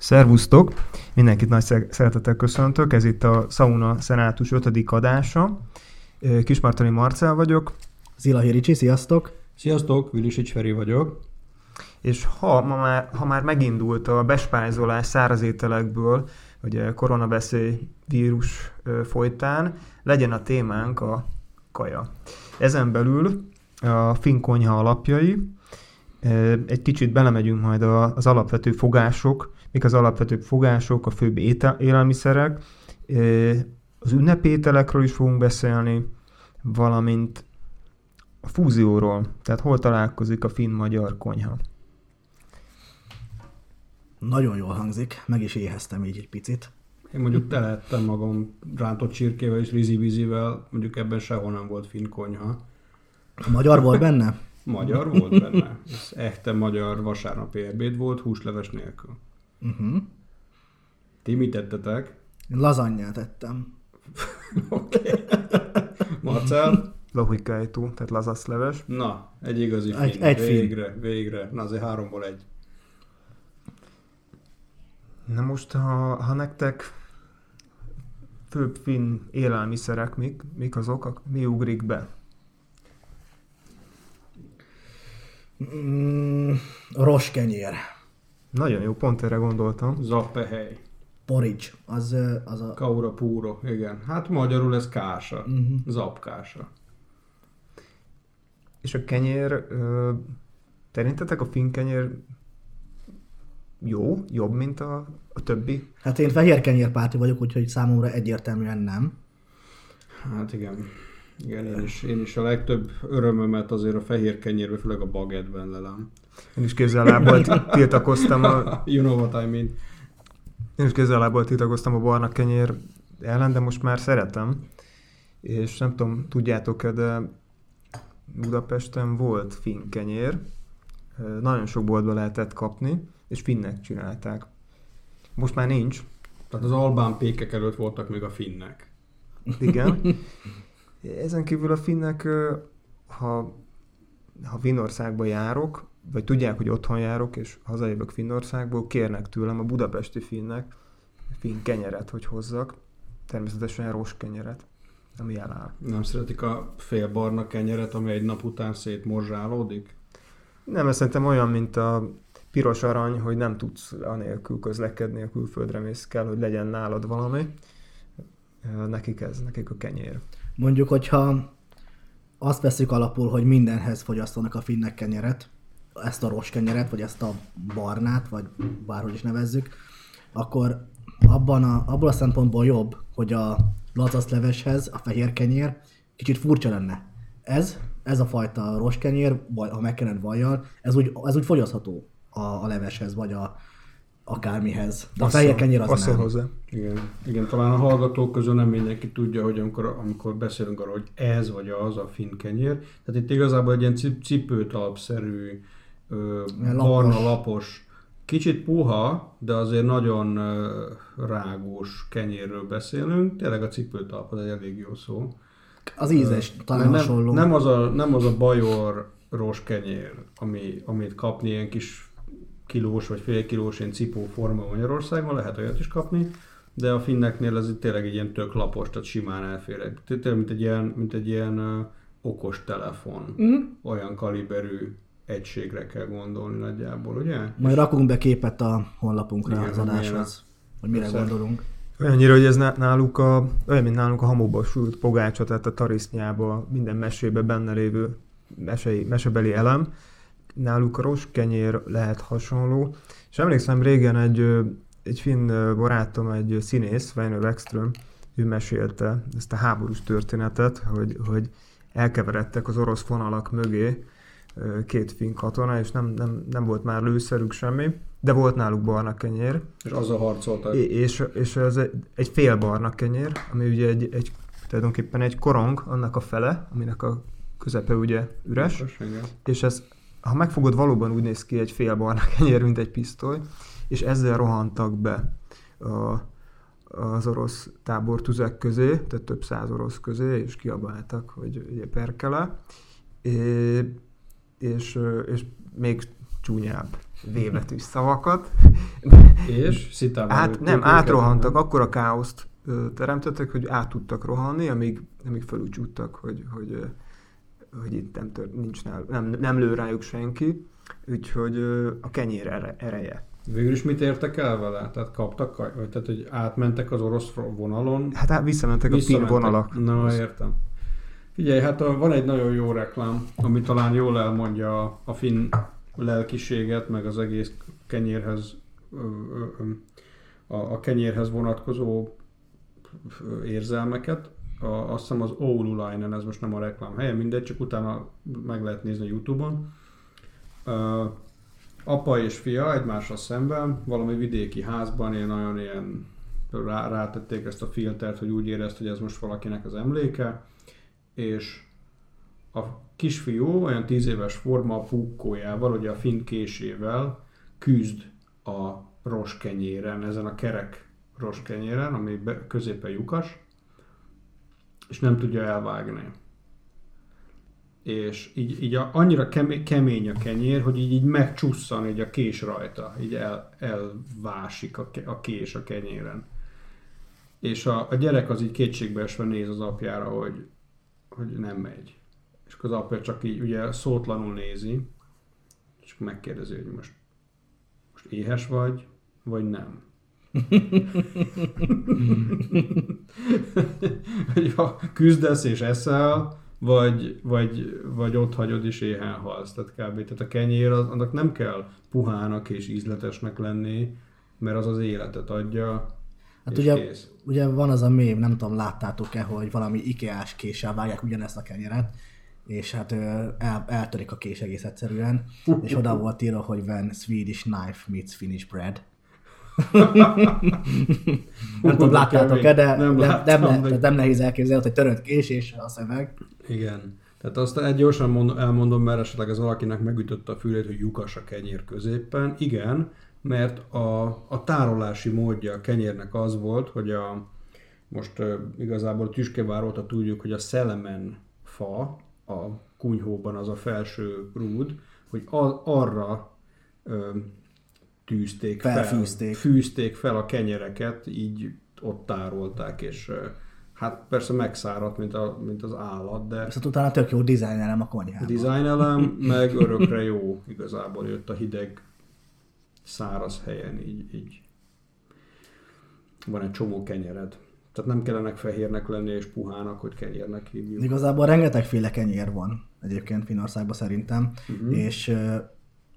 Szervusztok! Mindenkit nagy szeretettel köszöntök. Ez itt a Sauna Szenátus 5. adása. Kismartoni Marcel vagyok. Zila Hiricsi, sziasztok! Sziasztok, Vilisics Feri vagyok. És ha, ma már, ha már megindult a bespájzolás száraz ételekből, ugye koronaveszély vírus folytán, legyen a témánk a kaja. Ezen belül a finkonyha alapjai, egy kicsit belemegyünk majd az alapvető fogások, mik az alapvető fogások, a főbb élelmiszerek, az ünnepételekről is fogunk beszélni, valamint a fúzióról, tehát hol találkozik a finn-magyar konyha. Nagyon jól hangzik, meg is éheztem így egy picit. Én mondjuk telettem magam rántott csirkével és rizibizivel, mondjuk ebben sehol nem volt finn konyha. A magyar volt benne? Magyar volt benne. Ez echte magyar vasárnapi ebéd volt, húsleves nélkül. Uh-huh. Ti mit tettetek? Én lazanyát ettem. Oké. Marcel? Lohikájtó, tehát lazaszleves. Na, egy igazi egy, film. Egy végre, film. végre. Na azért háromból egy. Na most, ha, ha nektek főbb finn élelmiszerek, mik, mik azok, mi ugrik be? Mm, roskenyér. Nagyon jó, pont erre gondoltam. Zappehely. Porridge, az, az a... Kaura púro, igen. Hát magyarul ez kása. Uh-huh. Zapkása. És a kenyér, szerintetek a finn kenyér jó, jobb, mint a, a többi? Hát én fehér kenyérpárti vagyok, úgyhogy számomra egyértelműen nem. Hát igen. Igen, én is, én is a legtöbb örömömet azért a fehér kenyérbe, főleg a bagetben lelem. Én is kézzelából tiltakoztam a... You know what I mean. Én is kézzelából tiltakoztam a barna kenyér ellen, de most már szeretem. És nem tudom, tudjátok-e, de Budapesten volt finn kenyér. Nagyon sok boltban lehetett kapni, és finnek csinálták. Most már nincs. Tehát az albán pékek előtt voltak még a finnek. Igen. Ezen kívül a finnek, ha, ha Finnországba járok, vagy tudják, hogy otthon járok, és hazajövök Finnországból, kérnek tőlem a budapesti finnek finn kenyeret, hogy hozzak. Természetesen rós kenyeret, ami eláll. Nem szeretik a félbarna kenyeret, ami egy nap után szétmorzsálódik? Nem, ez szerintem olyan, mint a piros arany, hogy nem tudsz anélkül közlekedni, a külföldre mész, kell, hogy legyen nálad valami. Nekik ez, nekik a kenyér. Mondjuk, hogyha azt veszük alapul, hogy mindenhez fogyasztanak a finnek kenyeret, ezt a rossz kenyeret, vagy ezt a barnát, vagy bárhogy is nevezzük, akkor abban a, abból a szempontból jobb, hogy a leveshez a fehér kenyér kicsit furcsa lenne. Ez, ez a fajta rossz kenyér, vagy a megkenett vajjal, ez úgy, ez úgy fogyasztható a, a leveshez, vagy a, akármihez. De a fehér kenyér az nem. hozzá. Igen. Igen, talán a hallgatók közül nem mindenki tudja, hogy amikor, amikor beszélünk arról, hogy ez vagy az a finn kenyér, tehát itt igazából egy ilyen lapos. barna lapos, kicsit puha, de azért nagyon rágós kenyérről beszélünk. Tényleg a cipőtalp az egy elég jó szó. Az ízes, talán nem, hasonló. Nem az a, nem az a bajor rós kenyér, ami, amit kapni ilyen kis kilós vagy fél kilós ilyen cipó forma Magyarországon, lehet olyat is kapni, de a finneknél ez tényleg egy ilyen tök lapos, tehát simán elfér. Tényleg mint egy ilyen, mint egy ilyen okos telefon, mm. olyan kaliberű egységre kell gondolni nagyjából, ugye? Majd rakunk be képet a honlapunkra Igen, az adáshoz, hogy mire Persze. gondolunk. Olyannyira, hogy ez náluk a, olyan, mint nálunk a hamuba sült pogácsa, tehát a tarisznyába, minden mesébe benne lévő mesei, mesebeli elem, náluk a kenyér lehet hasonló. És emlékszem régen egy, egy finn barátom, egy színész, Weiner Wexström, ő mesélte ezt a háborús történetet, hogy, hogy elkeveredtek az orosz vonalak mögé két finn katona, és nem, nem, nem volt már lőszerük semmi, de volt náluk barna kenyér. És a harcoltak. És, és ez egy, egy fél barna kenyér, ami ugye egy, egy, tulajdonképpen egy korong, annak a fele, aminek a közepe ugye üres, és ez ha megfogod, valóban úgy néz ki egy fél barna kenyér, mint egy pisztoly, és ezzel rohantak be a, az orosz tábor tüzek közé, tehát több száz orosz közé, és kiabáltak, hogy ugye perkele, és, és még csúnyább vévetű szavakat, És szitában Át, nem, átrohantak, akkor a káoszt teremtettek, hogy át tudtak rohanni, amíg, amíg felúcsúttak, hogy, hogy, hogy itt nem, tör, nincs nál, nem, nem lő rájuk senki, úgyhogy a kenyér ere, ereje. Végül is mit értek el vele? Tehát kaptak, vagy tehát, hogy átmentek az orosz vonalon, Hát, hát visszamentek a pin Visszamentek. vonalak. Na, értem. Figyelj, hát van egy nagyon jó reklám, ami talán jól elmondja a, a finn lelkiséget, meg az egész kenyérhez, a, kenyérhez vonatkozó érzelmeket. A, azt hiszem az Oululainen, ez most nem a reklám helye, mindegy, csak utána meg lehet nézni Youtube-on. Apa és fia egymással szemben, valami vidéki házban, ilyen nagyon ilyen rá, rátették ezt a filtert, hogy úgy érezte, hogy ez most valakinek az emléke, és a kisfiú olyan 10 éves forma pukkójával, ugye a finn késével küzd a roskenyéren, ezen a kerek roskenyéren, ami középen lyukas, és nem tudja elvágni. És így, így annyira kemény, kemény a kenyér, hogy így, így megcsusszan így a kés rajta, így el, elvásik a, a kés a kenyéren. És a, a gyerek az így kétségbeesve néz az apjára, hogy, hogy nem megy. És akkor az apja csak így ugye szótlanul nézi, és akkor megkérdezi, hogy most, most éhes vagy, vagy nem. hogy ha küzdesz és eszel, vagy, vagy, vagy ott hagyod és éhen halsz. Tehát kb. Tehát a kenyér, az, annak nem kell puhának és ízletesnek lenni, mert az az életet adja, Hát ugye, kész. ugye van az a mém, nem tudom, láttátok-e, hogy valami Ikeás késsel vágják ugyanezt a kenyeret, és hát el, eltörik a kés egész egyszerűen, és oda volt írva, hogy when Swedish knife meets Finnish bread. nem tudom, láttátok-e, de Nem láttam, nem, nem, nem nehéz elképzelni, hogy törött kés és a szöveg. Igen. Tehát azt egy gyorsan mond, elmondom, mert esetleg ez valakinek megütötte a fülét, hogy lyukas a kenyér középen. Igen, mert a, a tárolási módja a kenyérnek az volt, hogy a, most uh, igazából Tüskevár óta tudjuk, hogy a szelemen fa, a kunyhóban az a felső rúd, hogy a, arra ö, tűzték Felfűzték. fel, fűzték fel a kenyereket, így ott tárolták, és hát persze megszáradt, mint, a, mint az állat, de Viszont utána tök jó dizájnelem a konyhában. design elem, meg örökre jó igazából jött a hideg száraz helyen, így, így van egy csomó kenyered. Tehát nem kellenek fehérnek lenni és puhának, hogy kenyérnek hívjuk. Igazából rengetegféle kenyér van egyébként Finnországban szerintem, uh-huh. és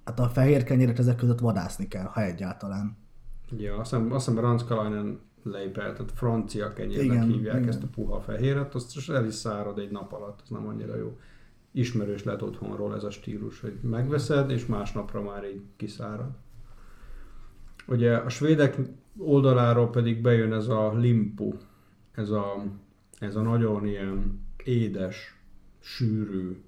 hát a fehér kenyéret ezek között vadászni kell, ha egyáltalán. Ja, azt hiszem, azt hiszem Ranskalainen leipel, tehát francia kenyérnek Igen, hívják igen. ezt a puha fehéret, azt el is szárad egy nap alatt, az nem annyira jó. Ismerős lehet otthonról ez a stílus, hogy megveszed, és másnapra már így kiszárad. Ugye a svédek oldaláról pedig bejön ez a limpu, ez a, ez a nagyon ilyen édes, sűrű,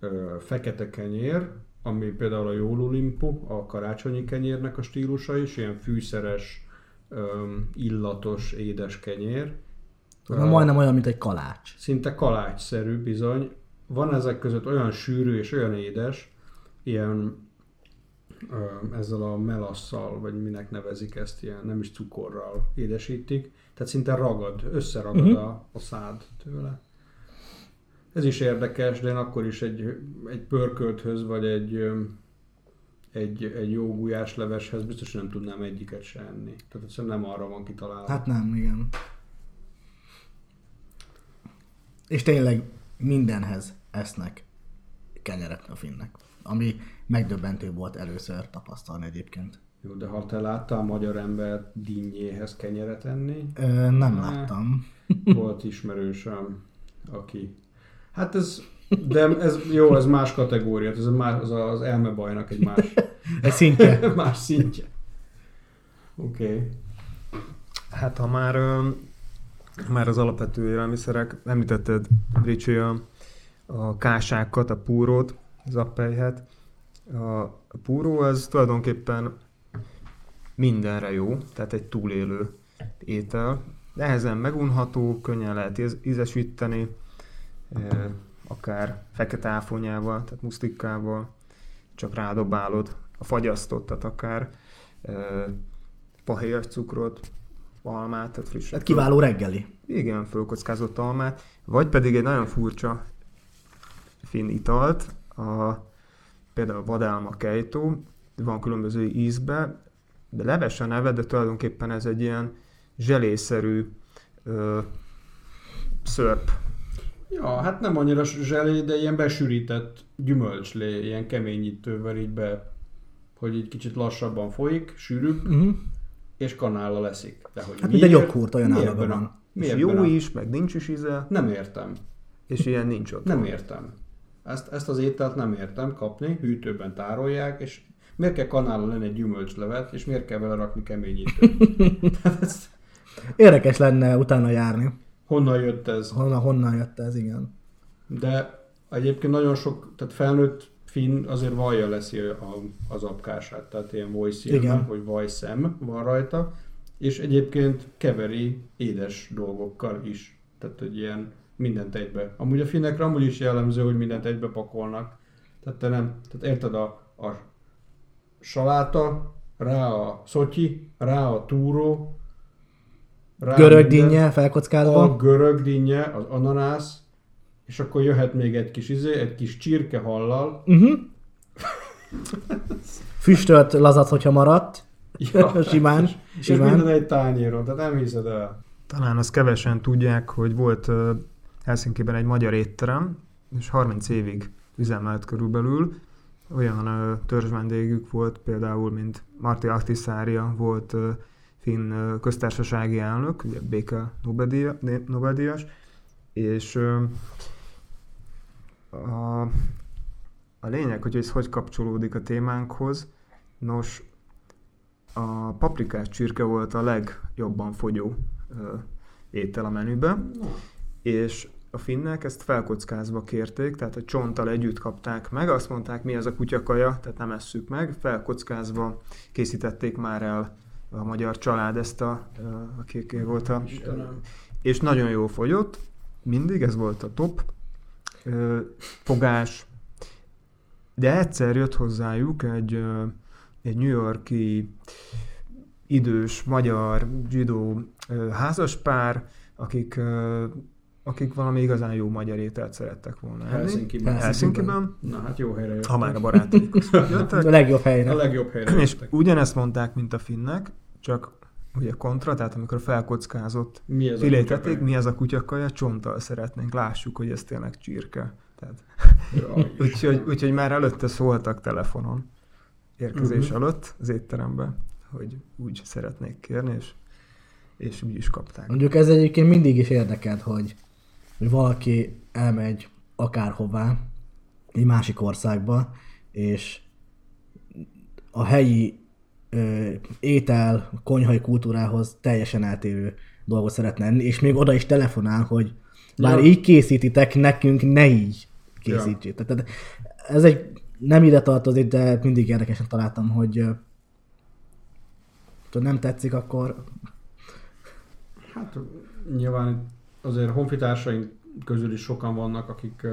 ö, fekete kenyér, ami például a jólulimpu, a karácsonyi kenyérnek a stílusa is, ilyen fűszeres, ö, illatos, édes kenyér. Már majdnem olyan, mint egy kalács. Szinte kalácsszerű bizony. Van ezek között olyan sűrű és olyan édes, ilyen ö, ezzel a melasszal, vagy minek nevezik ezt, ilyen nem is cukorral édesítik. Tehát szinte ragad, összeragad uh-huh. a, a szád tőle. Ez is érdekes, de én akkor is egy, egy pörkölthöz, vagy egy, egy, egy jó gulyásleveshez biztos, hogy nem tudnám egyiket se enni. Tehát egyszerűen nem arra van kitalálva. Hát nem, igen. És tényleg mindenhez esznek kenyeret a finnek. Ami megdöbbentő volt először tapasztalni egyébként. Jó, de ha te láttál magyar ember dinnyéhez kenyeret enni, Ö, nem Ne. láttam. volt ismerősöm, aki... Hát ez... De ez jó, ez más kategória, ez más, az, az elmebajnak egy más, Egy szintje. más szintje. Oké. Okay. Hát ha már, már az alapvető élelmiszerek, említetted Ricsi a, a kásákat, a púrót, az appelyhet. A, púró az tulajdonképpen mindenre jó, tehát egy túlélő étel. Nehezen megunható, könnyen lehet íz- ízesíteni, e, akár fekete áfonyával, tehát musztikkával, csak rádobálod a fagyasztottat akár, ö, pahéjas cukrot, almát, tehát friss. Tehát kiváló reggeli. Igen, fölkockázott almát, vagy pedig egy nagyon furcsa finn italt, a, például a vadálma kejtó, van különböző ízbe, de leves a neve, de tulajdonképpen ez egy ilyen zselészerű ö, szörp. Ja, hát nem annyira zselé, de ilyen besűrített gyümölcslé, ilyen keményítővel így be, hogy így kicsit lassabban folyik, sűrűbb, Uh-huh. és kanállal leszik. De hogy Hát mint egy joghurt, olyan miért állapotban van. És miért jó benne- is, meg nincs is íze, Nem értem. és ilyen nincs ott. Nem értem. Ezt, ezt az ételt nem értem kapni, hűtőben tárolják, és miért kell kanállal lenni egy gyümölcslevet, és miért kell vele rakni keményítőt? Ez, Érdekes lenne utána járni. Honnan jött ez? Honnan, honnan jött ez, igen. De egyébként nagyon sok, tehát felnőtt finn azért vajja leszi a, az apkását, tehát ilyen voice vagy vajszem van rajta, és egyébként keveri édes dolgokkal is. Tehát, hogy ilyen mindent egybe. Amúgy a finnekre amúgy is jellemző, hogy mindent egybe pakolnak. Tehát te nem, tehát érted a, a saláta, rá a szotyi, rá a túró, rá Görög dinnye a felkockázva. görög dinnye, az ananász, és akkor jöhet még egy kis izé, egy kis csirkehallal. Uh-huh. Füstölt lazac, hogyha maradt. Simán, És simán. minden egy tányéron, tehát nem hiszed el. Talán azt kevesen tudják, hogy volt ö, Helsinki-ben egy magyar étterem, és 30 évig üzemelt körülbelül. Olyan ö, törzsvendégük volt például, mint Marti Ahtisaria volt ö, finn köztársasági elnök, ugye béke Nobel-díjas, és a, a lényeg, hogy ez hogy kapcsolódik a témánkhoz, nos, a paprikás csirke volt a legjobban fogyó ö, étel a menüben, és a finnek ezt felkockázva kérték, tehát a csonttal együtt kapták meg, azt mondták, mi ez a kutyakaja, tehát nem esszük meg, felkockázva készítették már el a magyar család ezt a, akik volt a, Istenem. és nagyon jól fogyott, mindig ez volt a top fogás, de egyszer jött hozzájuk egy, egy New Yorki idős magyar zsidó házaspár, akik, akik valami igazán jó magyar ételt szerettek volna enni. Helsinki-ben. Helsinki-ben, Na hát jó helyre jöttek. ha már a barátaik jöttek. A legjobb A helyre. legjobb helyre És ugyanezt mondták, mint a finnek, csak ugye kontra, tehát amikor felkockázott Mi ez a filét kutyakaja? tették, mi ez a kutyakaja, csonttal szeretnénk, lássuk, hogy ez tényleg csirke. Tehát, úgyhogy, úgyhogy már előtte szóltak telefonon, érkezés Mhm. előtt az étterembe, hogy úgy szeretnék kérni, és, és úgy is kapták. Mondjuk ez egyébként mindig is érdekelt, hogy, hogy valaki elmegy akárhová, egy másik országba, és a helyi étel, konyhai kultúrához teljesen eltérő dolgot szeretne enni, és még oda is telefonál, hogy már Ja. így készítitek, nekünk ne így készítsétek. Tehát ez egy nem ide tartozik, de mindig érdekesen találtam, hogy ha nem tetszik, akkor Hát nyilván azért honfitársaink közül is sokan vannak, akik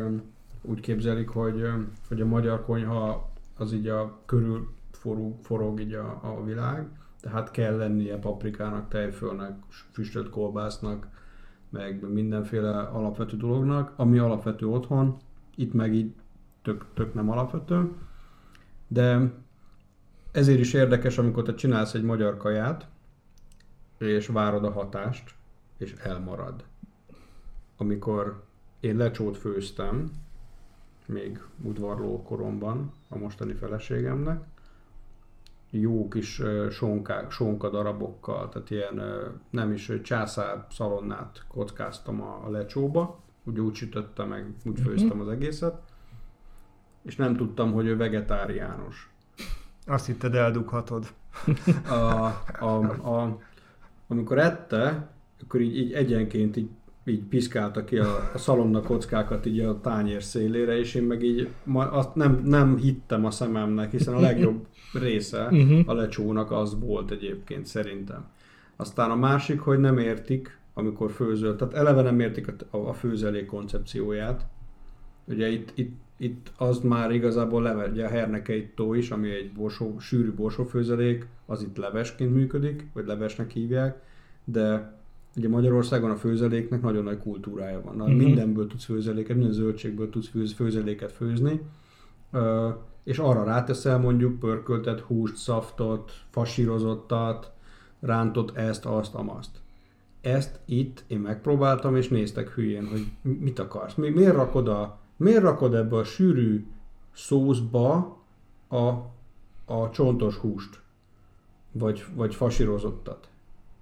úgy képzelik, hogy, hogy a magyar konyha az így a körül forog, forog így a, a világ, tehát kell lennie paprikának, tejfölnek, füstölt kolbásznak, meg mindenféle alapvető dolognak, ami alapvető otthon, itt meg így tök, tök nem alapvető, de ezért is érdekes, amikor te csinálsz egy magyar kaját, és várod a hatást, és elmarad. Amikor én lecsót főztem, még udvarló koromban a mostani feleségemnek, jó kis sonkák, sonka darabokkal, tehát ilyen nem is császár szalonnát kockáztam a, lecsóba, úgy úgy sütöttem meg, úgy főztem az egészet, és nem tudtam, hogy ő vegetáriánus. Azt hitted eldughatod. a, a, a, amikor ette, akkor így, így egyenként így, így piszkálta ki a, a szalonna kockákat így a tányér szélére, és én meg így ma, azt nem, nem hittem a szememnek, hiszen a legjobb része Mhm. a lecsónak az volt egyébként szerintem. Aztán a másik, hogy nem értik, amikor főzöl, tehát eleve nem értik a, a, főzelék koncepcióját, Ugye itt, itt, itt az már igazából leve, ugye a hernekei tó is, ami egy borsó, sűrű borsófőzelék, az itt levesként működik, vagy levesnek hívják, de ugye Magyarországon a főzeléknek nagyon nagy kultúrája van. Uh-huh. Mindenből tudsz főzeléket, minden zöldségből tudsz főz, főzeléket főzni, uh, és arra ráteszel mondjuk pörköltet húst, szaftot, fasírozottat, rántott ezt, azt, amazt. Ezt itt én megpróbáltam, és néztek hülyén, hogy mit akarsz. Mi, miért rakod, a, miért rakod ebbe a sűrű szószba a, a csontos húst? Vagy, vagy fasírozottat?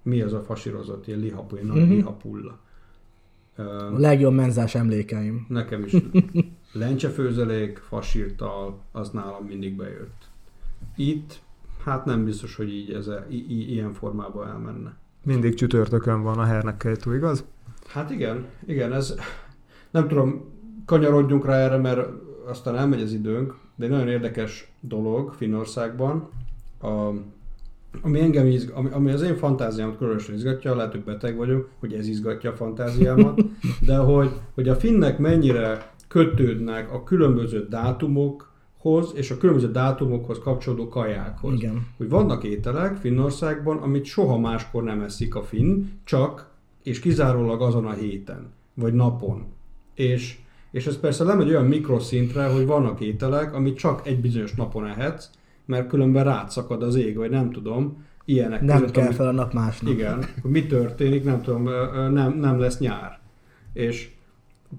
Mi az a fasírozott? Ilyen lihapú, ilyen uh-huh. lihapulla. A legjobb menzás emlékeim. Nekem is. Lencsefőzelék, fasírtal, az nálam mindig bejött. Itt, hát nem biztos, hogy így ez, i- i- ilyen formában elmenne. Mindig csütörtökön van a hernekkejtó, igaz? Hát igen, igen, ez nem tudom, kanyarodjunk rá erre, mert aztán elmegy az időnk, de egy nagyon érdekes dolog Finnországban, a, ami engem izg, ami, ami az én fantáziámat különösen izgatja, lehet, hogy beteg vagyok, hogy ez izgatja a fantáziámat, de hogy, hogy a finnek mennyire kötődnek a különböző dátumokhoz és a különböző dátumokhoz kapcsolódó kajákhoz. Igen. Hogy vannak ételek Finnországban, amit soha máskor nem eszik a finn, csak és kizárólag azon a héten, vagy napon. És, és ez persze nem egy olyan mikroszintre, hogy vannak ételek, amit csak egy bizonyos napon ehetsz, mert különben rád szakad az ég, vagy nem tudom, ilyenek Nem között, kell amit- fel a nap másnap. igen, mi történik, nem tudom, nem, nem lesz nyár. És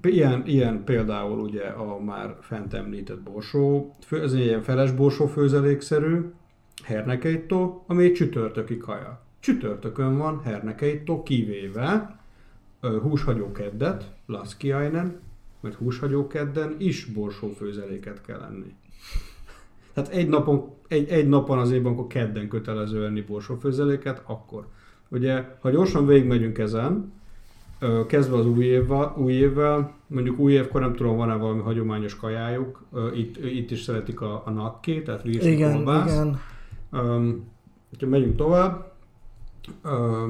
ilyen, ilyen például ugye a már fent említett borsó, ez egy ilyen feles borsó főzelékszerű, hernekeitó, ami egy csütörtöki kaja. Csütörtökön van hernekeitó kivéve húshagyó keddet, Laszkiainen, mert húshagyó kedden is borsó főzeléket kell enni. Tehát egy napon, egy, egy napon az évben, amikor kedden kötelező enni borsófőzeléket, akkor. Ugye, ha gyorsan végigmegyünk ezen, kezdve az új évvel, új évvel, mondjuk új évkor nem tudom, van-e valami hagyományos kajájuk, itt, itt is szeretik a, a nakké, tehát rizsi Igen, kolbász. igen. Um, ha megyünk tovább, ö,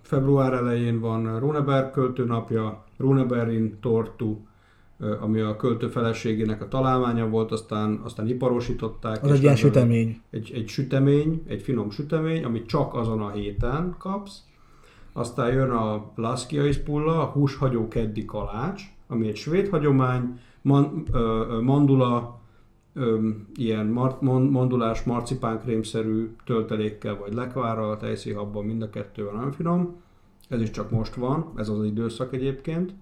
február elején van Runeberg költőnapja, Runebergin tortu, ami a költő feleségének a találmánya volt, aztán, aztán iparosították. Az egy ilyen sütemény. Egy, egy sütemény, egy finom sütemény, amit csak azon a héten kapsz. Aztán jön a Laszkiaispulla, a húshagyó keddi kalács, ami egy svéd hagyomány, man, ö, mandula, ö, ilyen mar, man, mandulás marcipánkrémszerű töltelékkel vagy lekvárral, tejszéhabban, mind a kettő van nagyon finom. Ez is csak most van, ez az időszak egyébként.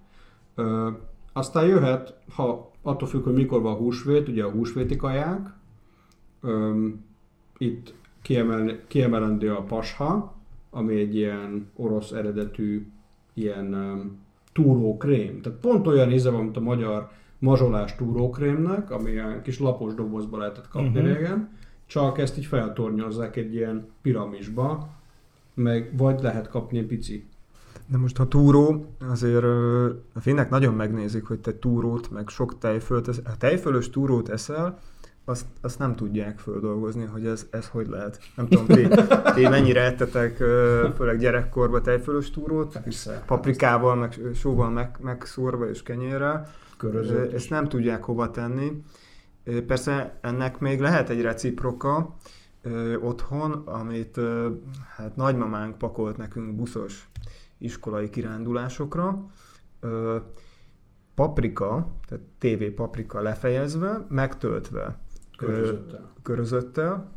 Ö, aztán jöhet, ha attól függ, hogy mikor van húsvét, ugye a húsvéti kaják, Öm, itt kiemel, kiemelendő a pasha, ami egy ilyen orosz eredetű ilyen um, túrókrém. Tehát pont olyan íze van, mint a magyar mazsolás túrókrémnek, ami ilyen kis lapos dobozba lehetett kapni uh-huh. régen, csak ezt így feltornyozzák egy ilyen piramisba, meg vagy lehet kapni egy pici. De most ha túró, azért a finnek nagyon megnézik, hogy te túrót, meg sok tejfölt, ha tejfölös túrót eszel, azt, azt nem tudják földolgozni, hogy ez, ez hogy lehet. Nem tudom, ti, ti mennyire ettetek, főleg gyerekkorban tejfölös túrót, Persze. paprikával, meg sóval meg, megszórva és kenyérrel. Körözött. Ezt nem tudják hova tenni. Persze ennek még lehet egy reciproka otthon, amit hát nagymamánk pakolt nekünk buszos iskolai kirándulásokra. Ö, Paprika, tehát TV paprika lefejezve, megtöltve Körözöttel. körözöttel,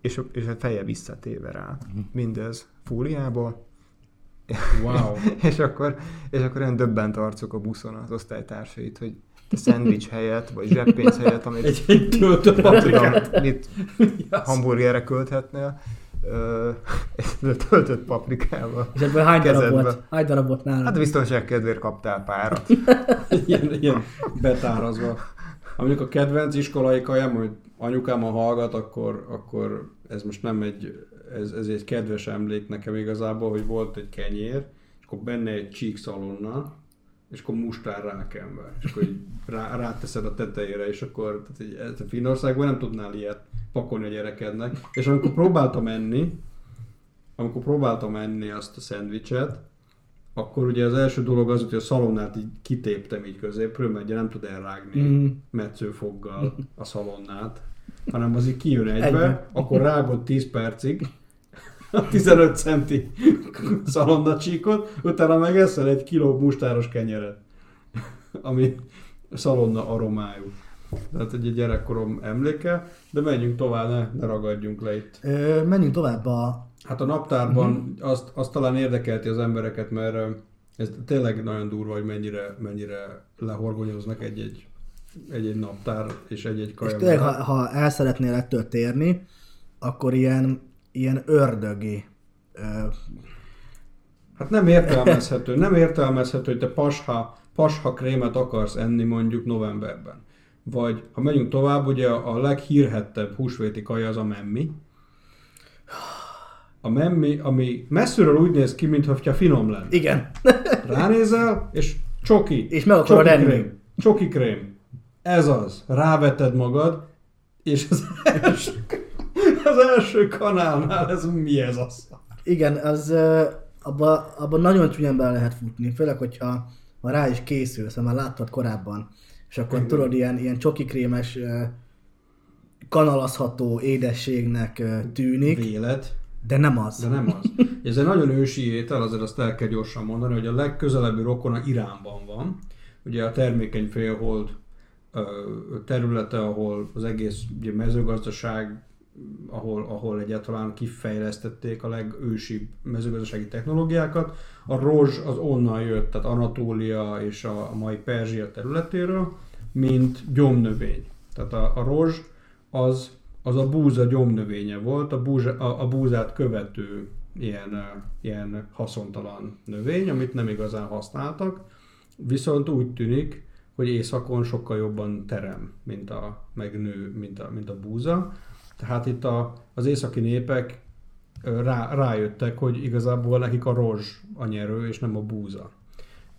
és, a- és a feje visszatéve rá. Mindez fóliába, Wow. és akkor, és akkor olyan döbbent arcok a buszon az osztálytársait, hogy te szendvics helyett, vagy zseppénz helyett, amit Egy, egy nem paprikát. mit hamburgerre költhetnél, ö, töltött paprikával. És ebből hány darab volt? Hány darab volt nálad? Hát biztonság kedvéért kaptál párat. ilyen, ilyen betárazva. Amikor a kedvenc iskolai kajám, hogy anyukám a hallgat, akkor, akkor ez most nem egy, ez, ez egy kedves emlék nekem igazából, hogy volt egy kenyér, és akkor benne egy csíkszalonna, és akkor mustár rákenve, és akkor így rá, ráteszed a tetejére, és akkor tehát így, Finnországban nem tudnál ilyet pakolni a gyerekednek. És amikor próbáltam enni, amikor próbáltam enni azt a szendvicset, akkor ugye az első dolog az, hogy a szalonnát így kitéptem így középről, mert ugye nem tud elrágni Mm. metszőfoggal a szalonnát, hanem az így kijön egybe, Egybe. akkor rágod 10 percig a 15 centi szalonnacsíkot, utána meg eszel egy kiló mustáros kenyeret, ami szalonna aromájú. Tehát egy gyerekkorom emléke, de menjünk tovább, ne, ne ragadjunk le itt. Ö, menjünk tovább a... Hát a naptárban uh-huh. azt, azt talán érdekelti az embereket, mert ez tényleg nagyon durva, hogy mennyire, mennyire lehorgonyoznak egy-egy, egy-egy naptár és egy-egy És kaja. tényleg, ha, ha el szeretnél ettől térni, akkor ilyen, ilyen ördögi ö, Hát nem értelmezhető, nem értelmezhető, hogy te pasha, pasha krémet akarsz enni mondjuk novemberben. Vagy ha megyünk tovább, ugye a leghírhettebb húsvéti kaja az a memmi. A memmi, ami messziről úgy néz ki, mintha finom lenne. igen. Ránézel, és csoki. És meg akarod csoki enni. krém. Csoki krém. Ez az. Ráveted magad, és az első, az első kanálnál ez mi ez az? Igen, az ö, abba, abba nagyon csúnyán bele lehet futni, főleg, hogyha ha rá is készülsz, ha már láttad korábban, és akkor tudod, ilyen, ilyen csokikrémes, kanalazható édességnek tűnik, Vélet. de nem az. De nem az. Ez egy nagyon ősi étel, azért azt el kell gyorsan mondani, hogy a legközelebbi rokona Iránban van. Ugye a termékeny félhold területe, ahol az egész ugye, mezőgazdaság, ahol, ahol egyáltalán kifejlesztették a legősibb mezőgazdasági technológiákat. A rozs az onnan jött, tehát Anatólia és a, mai Perzsia területéről, mint gyomnövény. Tehát a, a rozs az, az a búza gyomnövénye volt, a, búza, a, a búzát követő ilyen, ilyen haszontalan növény, amit nem igazán használtak, viszont úgy tűnik, hogy északon sokkal jobban terem, mint a, meg nő, mint a, mint a búza. Tehát itt a, az északi népek rá, rájöttek, hogy igazából nekik a rozs a nyerő, és nem a búza.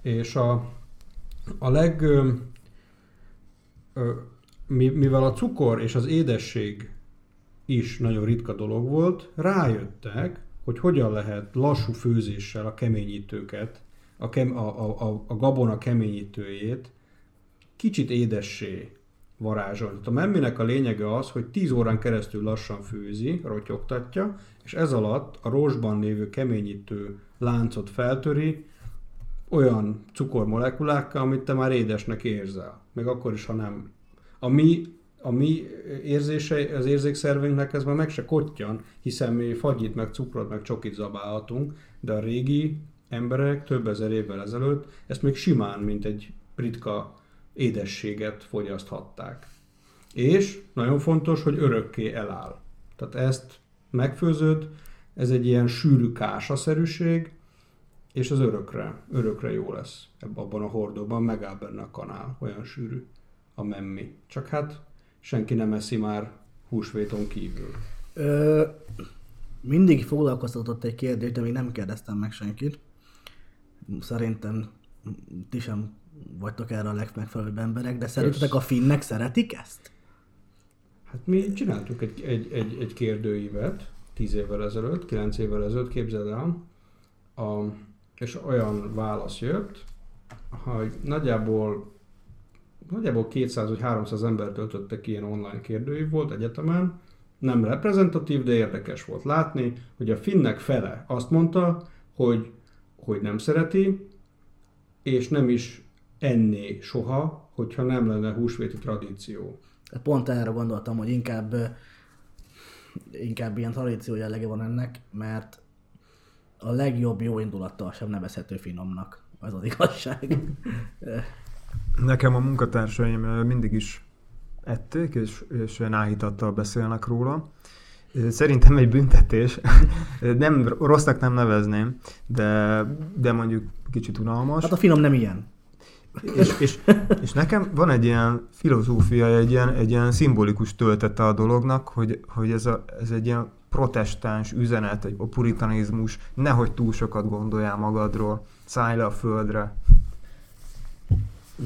És a, a leg... Ö, ö, mi- mivel a cukor és az édesség is nagyon ritka dolog volt, rájöttek, hogy hogyan lehet lassú főzéssel a keményítőket, a, kem, a, a, a gabona keményítőjét kicsit édessé varázsolni. Tehát a memminek a lényege az, hogy 10 órán keresztül lassan főzi, rotyogtatja, és ez alatt a rózsban lévő keményítő láncot feltöri olyan cukormolekulákkal, amit te már édesnek érzel. Még akkor is, ha nem. A mi, a mi érzése, az érzékszervünknek ez már meg se kottyan, hiszen mi fagyit, meg cukrot, meg csokit zabálhatunk, de a régi emberek több ezer évvel ezelőtt ezt még simán, mint egy ritka édességet fogyaszthatták. És nagyon fontos, hogy örökké eláll. Tehát ezt megfőzöd, ez egy ilyen sűrű kásaszerűség, és az örökre, örökre jó lesz ebben abban a hordóban, megáll benne a kanál, olyan sűrű a memmi. Csak hát senki nem eszi már húsvéton kívül. Ö, mindig foglalkoztatott egy kérdés, de még nem kérdeztem meg senkit. Szerintem ti sem vagytok erre a legmegfelelőbb emberek, de szerintetek a finnek szeretik ezt? Hát mi csináltuk egy, egy, egy, egy kérdőívet 10 évvel ezelőtt, 9 évvel ezelőtt, képzeld el, a, és olyan válasz jött, hogy nagyjából nagyjából 200 vagy 300 ember töltöttek ki ilyen online kérdőív volt egyetemen, nem reprezentatív, de érdekes volt látni, hogy a finnek fele azt mondta, hogy, hogy nem szereti, és nem is enné soha, hogyha nem lenne húsvéti tradíció. Pont erre gondoltam, hogy inkább, inkább ilyen tradíció jellege van ennek, mert a legjobb jó indulattal sem nevezhető finomnak. Ez az igazság. Nekem a munkatársaim mindig is ették, és, és náhítattal beszélnek róla. Szerintem egy büntetés, nem, rossznak nem nevezném, de, de mondjuk kicsit unalmas. Hát a finom nem ilyen. És, és, és nekem van egy ilyen filozófia, egy ilyen, egy ilyen szimbolikus töltete a dolognak, hogy, hogy ez, a, ez egy ilyen protestáns üzenet, egy a puritanizmus, nehogy túl sokat gondoljál magadról, szállj le a földre.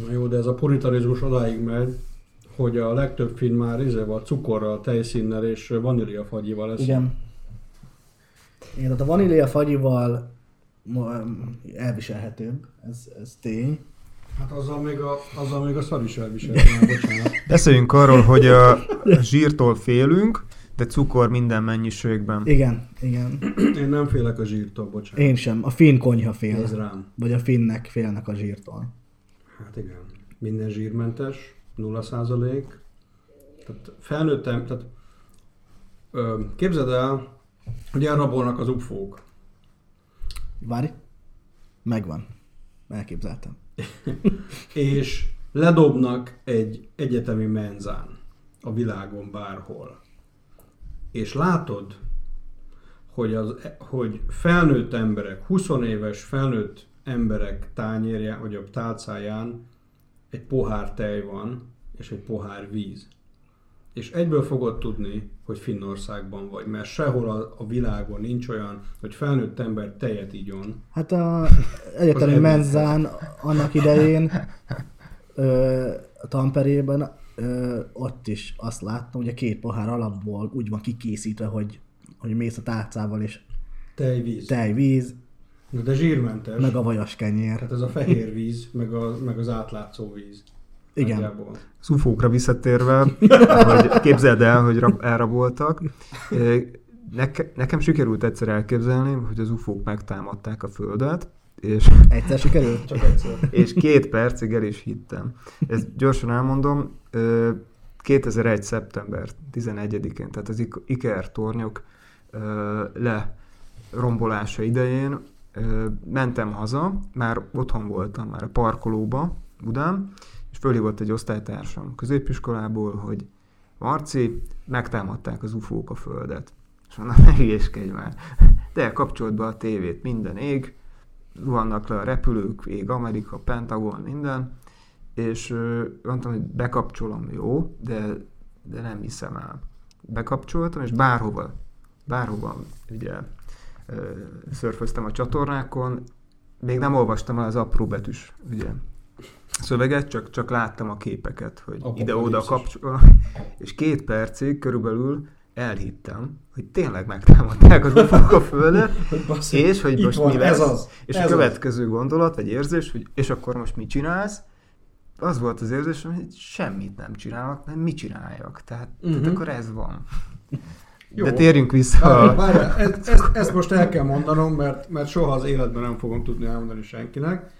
Na jó, de ez a puritanizmus odáig megy, hogy a legtöbb film már izéval, cukorral, tejszínnel és vaníliafagyival lesz. Igen. Igen, tehát a vanília fagyival mo- elviselhetőbb, ez, ez tény. Hát azzal még a, azzal még a szar is elviselhető, bocsánat. Beszéljünk arról, hogy a zsírtól félünk, de cukor minden mennyiségben. Igen, igen. Én nem félek a zsírtól, bocsánat. Én sem. A finn konyha fél. Nézd rám. Vagy a finnek félnek a zsírtól. Hát igen. Minden zsírmentes, 0 százalék. Tehát felnőttem, tehát ö, képzeld el, hogy elrabolnak az ufók. Várj. Megvan. Elképzeltem. és ledobnak egy egyetemi menzán a világon bárhol. És látod, hogy, az, hogy felnőtt emberek, 20 éves felnőtt emberek tányérján, vagy a tálcáján egy pohár tej van, és egy pohár víz. És egyből fogod tudni, hogy Finnországban vagy, mert sehol a, a világon nincs olyan, hogy felnőtt ember tejet igyon, Hát a egyetemi menzán annak idején ö, Tamperében ö, ott is azt láttam, hogy a két pohár alapból úgy van kikészítve, hogy, hogy mész a tálcával és tejvíz. tej, víz, Na de zsírmentes. meg a vajas kenyér. Tehát ez a fehér víz, meg, a, meg az átlátszó víz. Igen. Nagyjából. Az ufókra visszatérve, hogy képzeld el, hogy rab- elraboltak. Neke, nekem sikerült egyszer elképzelni, hogy az ufók megtámadták a Földet, és, Egyszer sikerült? Csak egyszer. és két percig el is hittem. Ezt gyorsan elmondom. ö, 2001. szeptember 11-én, tehát az Ik- Iker tornyok le rombolása idején mentem haza, már otthon voltam, már a parkolóba, Budán, fölhívott egy osztálytársam középiskolából, hogy Marci, megtámadták az ufók a földet. És mondom, ne hülyéskedj már. De kapcsolt be a tévét, minden ég, vannak le a repülők, ég Amerika, Pentagon, minden, és ö, mondtam, hogy bekapcsolom, jó, de, de nem hiszem el. Bekapcsoltam, és bárhova, bárhova ugye ö, szörföztem a csatornákon, még nem olvastam el az apró betűs ugye, szöveget, csak, csak láttam a képeket, hogy ide-oda Apokalipszis. kapcsol, és két percig körülbelül elhittem, hogy tényleg megtámadták az ufók a földet, és hogy most van, mi lesz, ez az, és ez a az. következő gondolat, vagy érzés, hogy és akkor most mit csinálsz? Az volt az érzés, hogy semmit nem csinálok, nem mit csináljak. Tehát, uh-huh. tehát Mhm. akkor ez van. Jó. De térjünk vissza. Várjál, ezt, ezt, ezt most el kell mondanom, mert, mert soha az életben nem fogom tudni elmondani senkinek,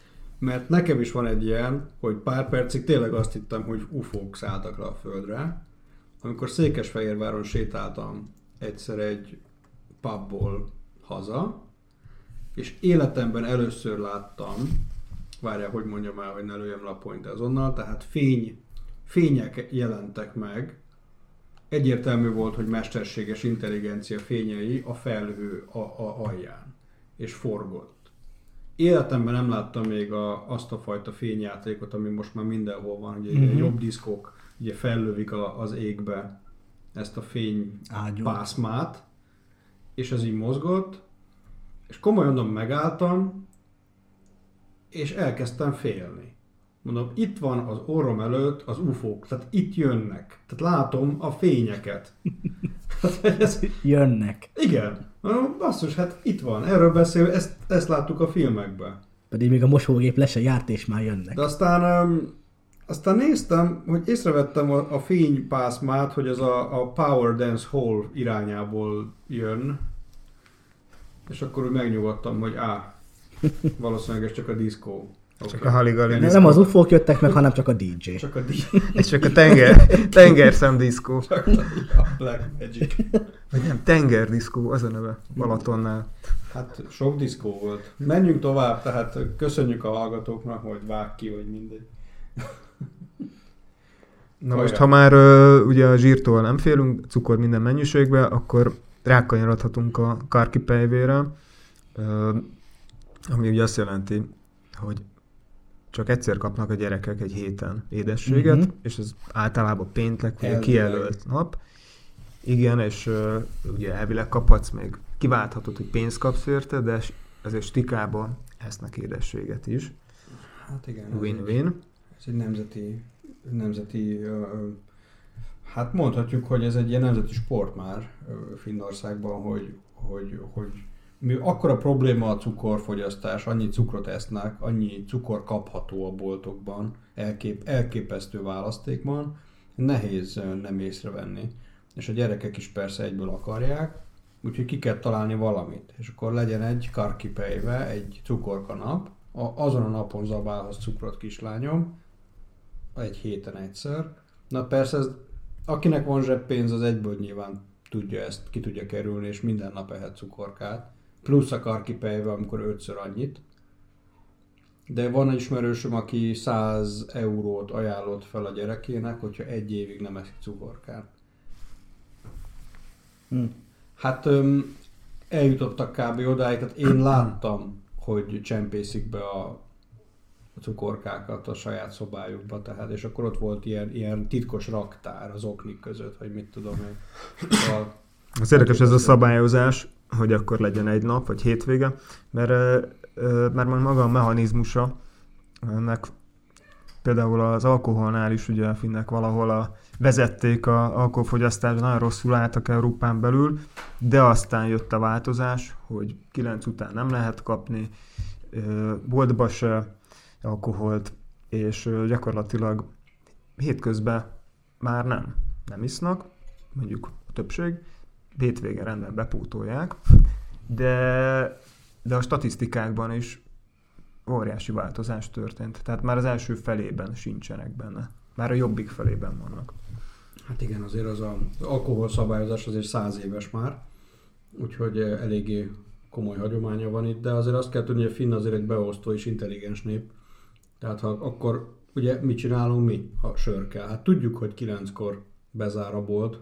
mert nekem is van egy ilyen, hogy pár percig tényleg azt hittem, hogy ufók szálltak le a földre, amikor Székesfehérváron sétáltam egyszer egy pubból haza, és életemben először láttam, várjál, hogy mondjam el, hogy ne lőjem point azonnal, tehát fény, fények jelentek meg, egyértelmű volt, hogy mesterséges intelligencia fényei a felhő a, a alján, és forgott. Életemben nem láttam még a, azt a fajta fényjátékot, ami most már mindenhol van, hogy mm-hmm. jobb diszkok ugye fellövik a, az égbe ezt a fény Ágyú. pászmát, és ez így mozgott, és komolyan mondom, megálltam, és elkezdtem félni. Mondom, itt van az orrom előtt az ufók, tehát itt jönnek. Tehát látom a fényeket. Tehát ez, Jönnek. igen, mondom, basszus, hát itt van, erről beszél, ezt, ezt láttuk a filmekben. Pedig még a mosógép le se járt, és már jönnek. De aztán, um, aztán néztem, hogy észrevettem a, a fénypászmát, hogy ez a, a Power Dance Hall irányából jön, és akkor úgy megnyugodtam, hogy á, valószínűleg ez csak a diszkó. Csak a haligali Nem, nem az ufók jöttek meg, hanem csak a DJ. Csak a, di- Ez csak a tenger, tengerszemdiszkó. csak a Black Magic. Vagy nem, tengerdiszkó, az a neve Balatonnál. Hát sok diszkó volt. Menjünk tovább, tehát köszönjük a hallgatóknak, hogy vág ki, vagy mindegy. Na most, ha már ö, ugye a zsírtól nem félünk, cukor minden mennyiségbe, akkor rákanyarodhatunk a karkipejvére, ö, ami ugye azt jelenti, hogy csak egyszer kapnak a gyerekek egy héten édességet, Mhm. uh-huh. és ez általában péntek, ugye Elvileg. kijelölt nap. Igen, és ö, ugye elvileg kaphatsz még, kiválthatod, hogy pénzt kapsz érte, de s- azért stikában esznek édességet is. Hát igen. Win-win. Ez egy nemzeti, nemzeti ö, hát mondhatjuk, hogy ez egy ilyen nemzeti sport már ö, Finnországban, hogy, hogy, hogy mi akkora probléma a cukorfogyasztás, annyi cukrot esznek, annyi cukor kapható a boltokban, elkép, elképesztő választék van, nehéz nem észrevenni. És a gyerekek is persze egyből akarják, úgyhogy ki kell találni valamit. És akkor legyen egy karkipejve, egy cukorkanap, a, azon a napon zabálhatsz cukrot kislányom, egy héten egyszer. Na persze, ez, akinek van zseppénz, az egyből nyilván tudja ezt, ki tudja kerülni, és minden nap ehet cukorkát. Plusz a karkipejve, amikor ötször annyit. De van egy ismerősöm, aki 100 eurót ajánlott fel a gyerekének, hogyha egy évig nem eszik cukorkát. Hm. Hát öm, eljutottak kb. odáig, tehát én láttam, hogy csempészik be a, a cukorkákat a saját szobájukba, tehát, és akkor ott volt ilyen, ilyen titkos raktár az oknik között, vagy mit tudom én. Szóval, Az érdekes ez a szabályozás, hogy akkor legyen egy nap, vagy hétvége, mert, mert maga a mechanizmusa, ennek például az alkoholnál is ugye a finnek valahol a, vezették a alkoholfogyasztást, nagyon rosszul álltak Európán belül, de aztán jött a változás, hogy 9 után nem lehet kapni, boltba se alkoholt, és gyakorlatilag hétközben már nem, nem isznak, mondjuk a többség, hétvégen rendben bepótolják, de, de a statisztikákban is óriási változás történt. Tehát már az első felében sincsenek benne. Már a jobbik felében vannak. hát igen, azért az a, az alkohol szabályozás azért száz éves már, úgyhogy eh, eléggé komoly hagyománya van itt, de azért azt kell tudni, hogy a finn azért egy beosztó és intelligens nép. Tehát ha akkor ugye mit csinálunk mi, ha sör kell? Hát tudjuk, hogy kilenckor bezár a bolt,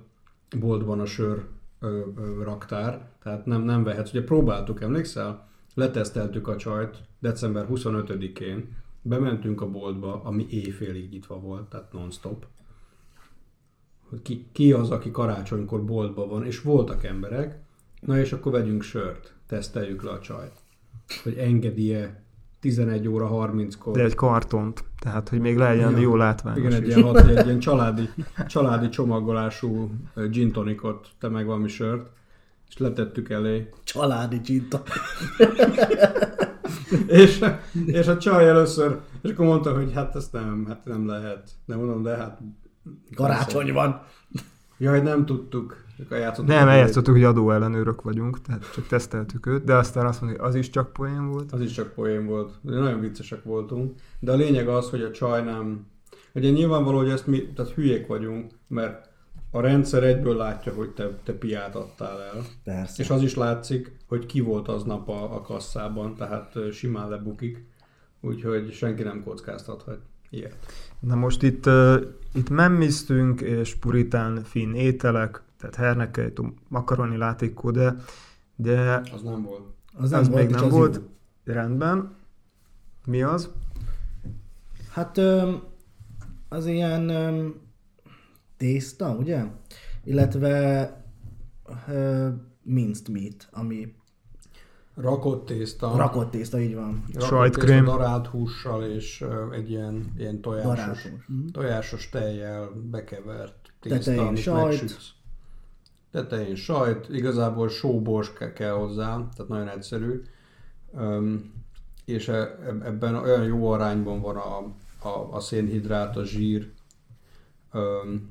boltban a sör ö, ö, raktár, tehát nem, nem vehetsz. Ugye próbáltuk, emlékszel? Leteszteltük a csajt december 25-én, bementünk a boltba, ami éjfélig nyitva volt, tehát non-stop. Ki, ki az, aki karácsonykor boltban van, és voltak emberek, na és akkor vegyünk sört, teszteljük le a csajt. Hogy engedi-e 11 óra 30-kor. De egy kartont, tehát hogy még legyen Igen. jó látványos Igen, egy ilyen, hat, egy ilyen családi, családi csomagolású gin tonicot, te meg valami sört, és letettük elé. Családi csinta. És, és a csaj először, és akkor mondta, hogy hát ezt nem, hát nem lehet. De mondom, de hát... Karácsony van. Jaj, nem tudtuk. Nem, eljátszottuk, hogy adóellenőrök vagyunk, tehát csak teszteltük őt, de aztán azt mondja, hogy az is csak poén volt. Az is csak poén volt. De nagyon viccesek voltunk. De a lényeg az, hogy a csaj nem... Ugye nyilvánvaló, hogy ezt mi, tehát hülyék vagyunk, mert a rendszer egyből látja, hogy te, te piát adtál el. Persze. És az is látszik, hogy ki volt aznap a, a kasszában, tehát simán lebukik. Úgyhogy senki nem kockáztathat ilyet. Na most itt, uh, itt memmisztünk, és puritán finn ételek, tehát hernekejtó, makaroni látékó, de, de Az nem volt. Az, az még és nem az volt. jó. rendben. Mi az? Hát az ilyen tészta, ugye? Illetve minced meat, ami Rakott tészta. rakott tészta, így van. Sajtkrém. darált hússal és egy ilyen, ilyen tojásos. Mhm. tojásos tejjel bekevert tészta, Tetején amit sajt. megsütsz. Tetején sajt, igazából sóbors ke- kell hozzá, tehát nagyon egyszerű. Öm, és e- eb- ebben olyan jó arányban van a, a, a szénhidrát, a zsír öm,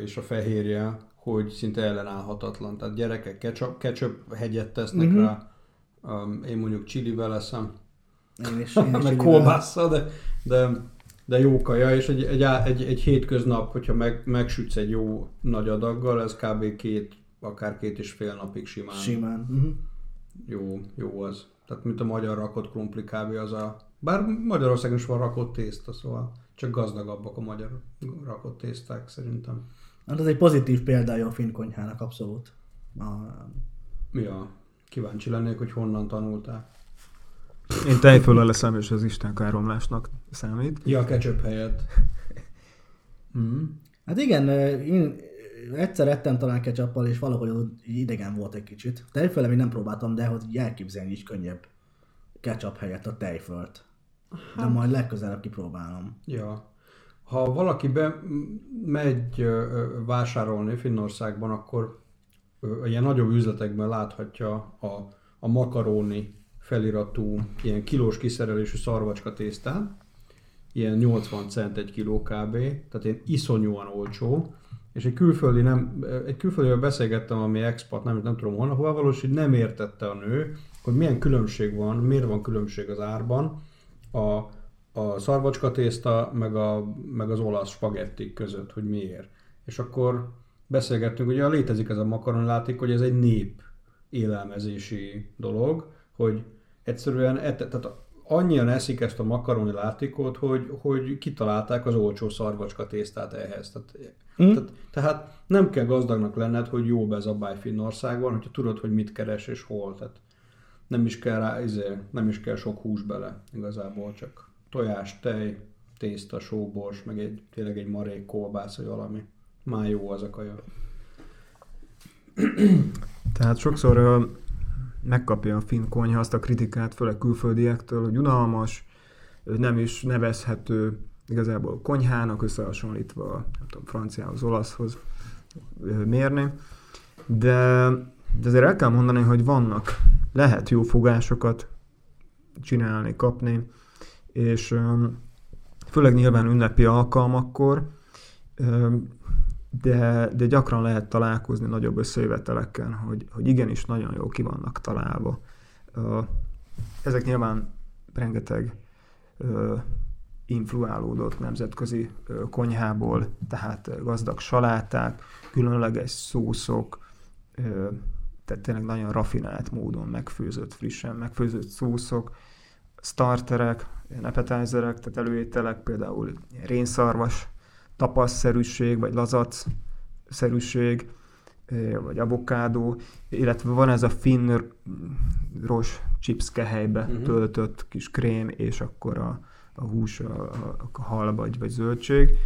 és a fehérje, hogy szinte ellenállhatatlan. Tehát gyerekek ketchup, ketchup hegyet tesznek Mhm. uh-huh. rá, öm, én mondjuk csilivel eszem, Én is, én is meg kolbásszal, de, de, de jó kaja, és egy, egy, egy, egy hétköznap, hogyha meg, megsütsz egy jó nagy adaggal, ez kb. két, akár két és fél napig simán, Simán. Uh-huh. Jó, jó az. Tehát mint a magyar rakott krumpli kb. az a... Bár Magyarországon is van rakott tészta, szóval csak gazdagabbak a magyar rakott tészták szerintem. Hát ez egy pozitív példája a finn konyhának, abszolút. A, Mi a... Kíváncsi lennék, hogy honnan tanultál. Én tejföllel leszem, és az Isten káromlásnak számít. Ja, a ketchup helyett. Mm. Hát igen, én egyszer ettem talán ketchuppal, és valahogy idegen volt egy kicsit. Tejföl, még nem próbáltam, de hogy így elképzelni is könnyebb ketchup helyett a tejfölt. De majd legközelebb kipróbálom. Ja. Ha valaki be megy vásárolni Finnországban, akkor ilyen nagyobb üzletekben láthatja a, a makaróni feliratú, ilyen kilós kiszerelésű szarvacska tésztát, ilyen 80 cent egy kiló kb, tehát ilyen iszonyúan olcsó, és egy külföldi nem, egy külföldivel beszélgettem, ami expat, nem, nem tudom honnan, hova valós, hogy nem értette a nő, hogy milyen különbség van, miért van különbség az árban. A, a szarvacska tészta, meg, a, meg az olasz spagettik között, hogy miért. És akkor beszélgettünk, ugye létezik ez a makaronláték, hogy ez egy nép élelmezési dolog, hogy egyszerűen, tehát annyian eszik ezt a makaroni látikot, hogy, hogy kitalálták az olcsó szarvacska tésztát ehhez. Tehát, mm. tehát, tehát nem kell gazdagnak lenned, hogy jó bezabálj Finnországban, hogyha tudod, hogy mit keres és hol. Tehát nem is kell rá, izé, nem is kell sok hús bele, igazából csak tojás, tej, tészta, sóbors, meg egy, tényleg egy marék kolbász, vagy valami. Már jó az a kaja. Tehát sokszor megkapja a finn konyha azt a kritikát, főleg külföldiektől, hogy unalmas, nem is nevezhető igazából konyhának összehasonlítva, nem tudom, franciához, olaszhoz mérni. De, de azért el kell mondani, hogy vannak, lehet jó fogásokat csinálni, kapni, és főleg nyilván ünnepi alkalmakkor, de, de gyakran lehet találkozni nagyobb összejöveteleken, hogy, hogy igenis nagyon jó ki vannak találva. Ezek nyilván rengeteg influálódott nemzetközi konyhából, tehát gazdag saláták, különleges szószok, tehát tényleg nagyon rafinált módon megfőzött, frissen megfőzött szószok, starterek, appetizerek, tehát előételek, például rénszarvas tapasszerűség, vagy lazac-szerűség, vagy avokádó, illetve van ez a finn ros chips kehelybe uh-huh. töltött kis krém, és akkor a, a hús, a, a, a hal vagy, vagy zöldség.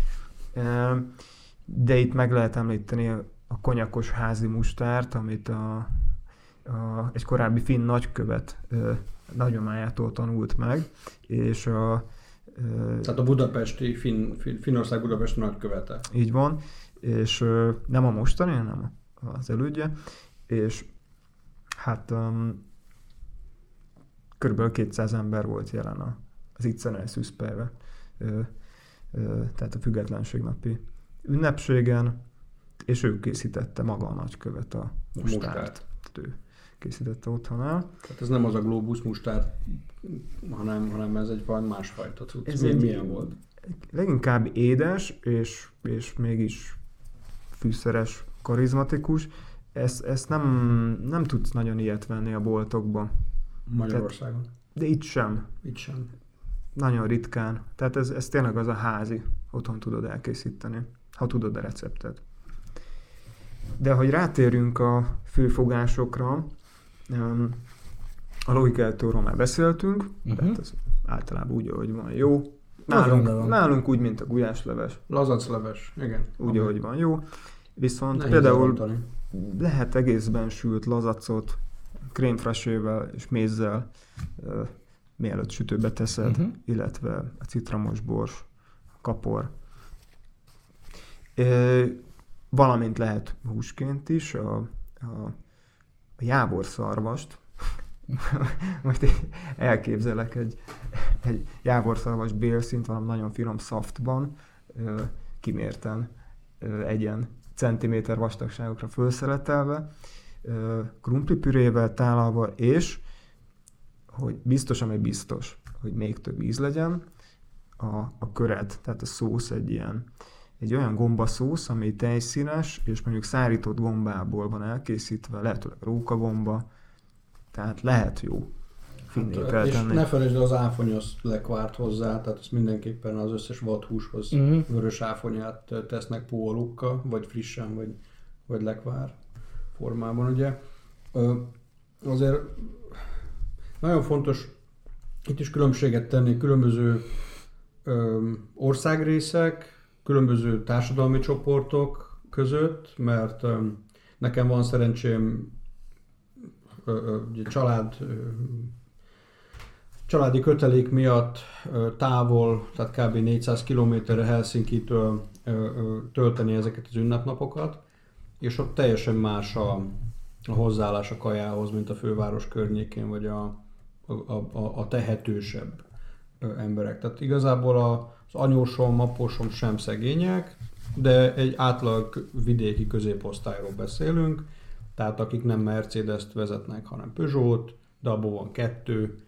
De itt meg lehet említeni a konyakos házi mustárt, amit a, a, egy korábbi finn nagykövet nagyomájától tanult meg, és a, tehát a budapesti, Fin, Finnország Budapesti nagykövete. Így van, és nem a mostani, hanem az elődje, és hát um, körülbelül 200 ember volt jelen az Itzenel szűzpejve, tehát a függetlenség napi ünnepségen, és ő készítette maga a nagykövet a mustárt. mustárt. Ő készítette otthonál. Tehát ez nem az a globus mustár, hanem, hanem ez egy valami másfajta cucc. Ez egy, milyen volt? Leginkább édes, és, és mégis fűszeres, karizmatikus. Ezt, ezt nem, nem tudsz nagyon ilyet venni a boltokban. Magyarországon. Tehát, de itt sem. Itt sem. Nagyon ritkán. Tehát ez, ez tényleg az a házi. Otthon tudod elkészíteni, ha tudod a receptet. De hogy rátérjünk a főfogásokra, a logikeltóról már beszéltünk, uh-huh. tehát ez általában úgy, ahogy van jó. Nálunk, nálunk úgy, mint a gulyásleves. Lazacleves, igen. Úgy, okay. ahogy van jó. Viszont Nehéz például elmondani. lehet egészben sült lazacot krémfresével és mézzel uh, mielőtt sütőbe teszed, uh-huh. illetve a citromos bors, kapor. Uh, valamint lehet húsként is, a, a a jábor szarvast, most elképzelek egy, egy jávorszarvas bélszint valami nagyon finom szaftban, kimérten egyen centiméter vastagságokra felszeletelve, krumplipürével tálalva, és hogy biztos, ami biztos, hogy még több íz legyen, a, a köret, tehát a szósz egy ilyen egy olyan gombaszósz, ami tejszínes, és mondjuk szárított gombából van elkészítve, lehetőleg rókagomba, tehát lehet jó hát, És ne felejtsd az áfonyos lekvárt hozzá, tehát ezt mindenképpen az összes vadhúshoz uh-huh. vörös áfonyát tesznek pólukkal, vagy frissen, vagy, vagy lekvár formában, ugye. Ö, azért nagyon fontos itt is különbséget tenni különböző ö, országrészek, különböző társadalmi csoportok között, mert nekem van szerencsém család családi kötelék miatt távol, tehát kb. 400 kilométerre Helsinki-től tölteni ezeket az ünnepnapokat, és ott teljesen más a, a hozzáállás a kajához, mint a főváros környékén, vagy a, a, a, a tehetősebb emberek. Tehát igazából az anyósom, maposom sem szegények, de egy átlag vidéki középosztályról beszélünk, tehát akik nem Mercedes-t vezetnek, hanem Peugeot, de abból van kettő,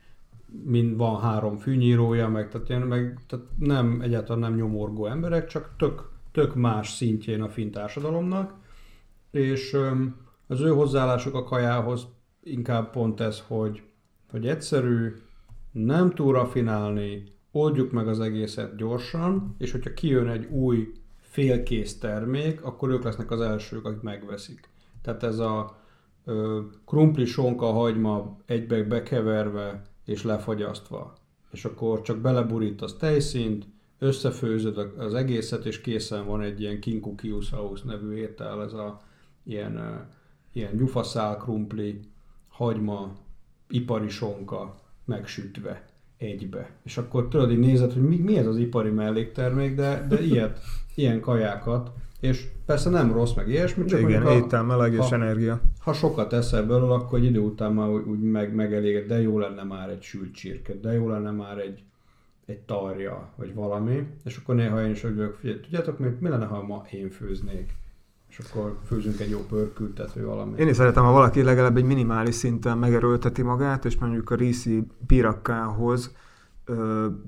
mind van három fűnyírója, meg, tehát, ilyen, meg tehát nem, egyáltalán nem nyomorgó emberek, csak tök, tök más szintjén a finn társadalomnak, és az ő hozzáállásuk a kajához inkább pont ez, hogy, hogy egyszerű, nem túl rafinálni, oldjuk meg az egészet gyorsan, és hogyha kijön egy új félkész termék, akkor ők lesznek az elsők, akik megveszik. Tehát ez a ö, krumpli, sonka, hagyma egybe bekeverve és lefagyasztva. És akkor csak beleburítasz tejszínt, összefőzöd az egészet, és készen van egy ilyen kinkukiusaus nevű étel, ez a ilyen, uh, ilyen gyufaszál, krumpli, hagyma, ipari sonka megsütve egybe. És akkor tudod, így nézed, hogy mi, mi ez az ipari melléktermék, de, de ilyet, ilyen kajákat, és persze nem rossz, meg ilyesmi, csak Igen, a, étel, meleg és energia. Ha sokat eszel belőle, akkor egy idő után már úgy meg, megeléged, de jó lenne már egy sült csirke, de jó lenne már egy, egy tarja, vagy valami, és akkor néha én is vagyok, figyelj, tudjátok, mi, mi lenne, ha ma én főznék? És akkor főzünk egy jó pörkültet, vagy valami. Én is szeretem, ha valaki legalább egy minimális szinten megerőlteti magát, és mondjuk a ríszi pirakkához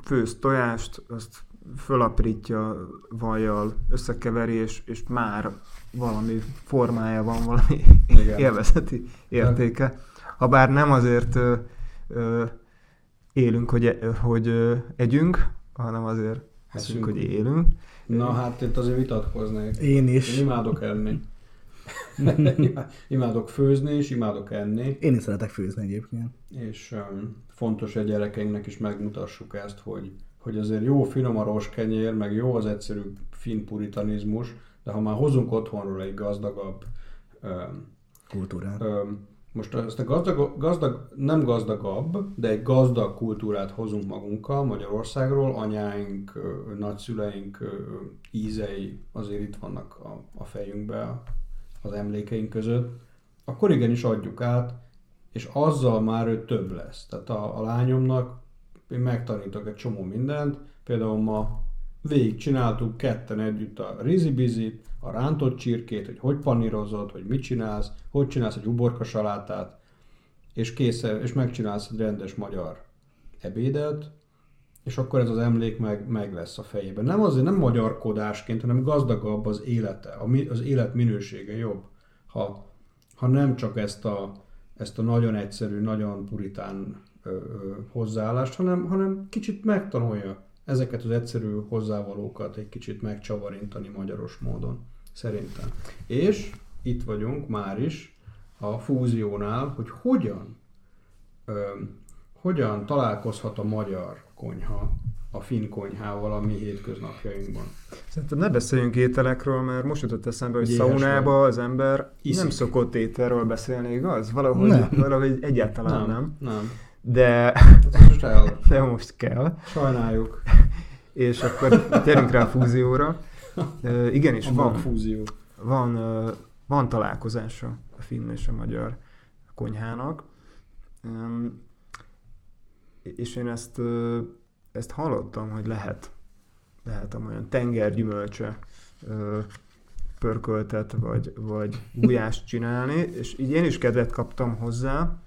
főz tojást, azt fölaprítja vajjal, összekeveri, és, és már valami formája van, valami Igen. élvezeti értéke. Habár nem azért ö, ö, élünk, hogy, e, hogy ö, együnk, hanem azért eszünk, hogy élünk. Na hát itt azért vitatkoznék. Én is. Én imádok enni. imádok főzni, és imádok enni. Én is szeretek főzni egyébként. És um, fontos, hogy a gyerekeinknek is megmutassuk ezt, hogy, hogy azért jó finom a kenyér, meg jó az egyszerű fin puritanizmus, de ha már hozunk otthonról egy gazdagabb um, kultúrát, um, most ezt a gazdag, gazdag, nem gazdagabb, de egy gazdag kultúrát hozunk magunkkal Magyarországról, anyáink, nagyszüleink ízei azért itt vannak a, a fejünkbe, az emlékeink között, akkor igenis adjuk át, és azzal már ő több lesz. Tehát a, a lányomnak én megtanítok egy csomó mindent, például ma végig csináltuk ketten együtt a rizibizit, a rántott csirkét, hogy hogy panírozod, hogy mit csinálsz, hogy csinálsz egy uborka salátát, és készen, és megcsinálsz egy rendes magyar ebédet, és akkor ez az emlék meg, meg lesz a fejében. Nem azért, nem magyarkodásként, hanem gazdagabb az élete, az élet minősége jobb, ha, ha nem csak ezt a, ezt a nagyon egyszerű, nagyon puritán ö, ö, hozzáállást, hanem, hanem kicsit megtanulja ezeket az egyszerű hozzávalókat egy kicsit megcsavarintani magyaros módon, szerintem. És itt vagyunk már is a fúziónál, hogy hogyan, ö, hogyan találkozhat a magyar konyha a finn konyhával a mi hétköznapjainkban. Szerintem ne beszéljünk ételekről, mert most jutott eszembe, hogy szaunába az ember Iszik. nem szokott ételről beszélni, igaz? Valahogy, nem. valahogy egyáltalán nem. Nem. nem. De... Most kell. De most kell. Sajnáljuk. És akkor térjünk rá a fúzióra. Uh, igenis, a van, fúzió. Van, uh, van találkozása a finn és a magyar konyhának. Um, és én ezt, uh, ezt hallottam, hogy lehet, lehet olyan tengergyümölcse uh, pörköltet, vagy, vagy gulyást csinálni, és így én is kedvet kaptam hozzá,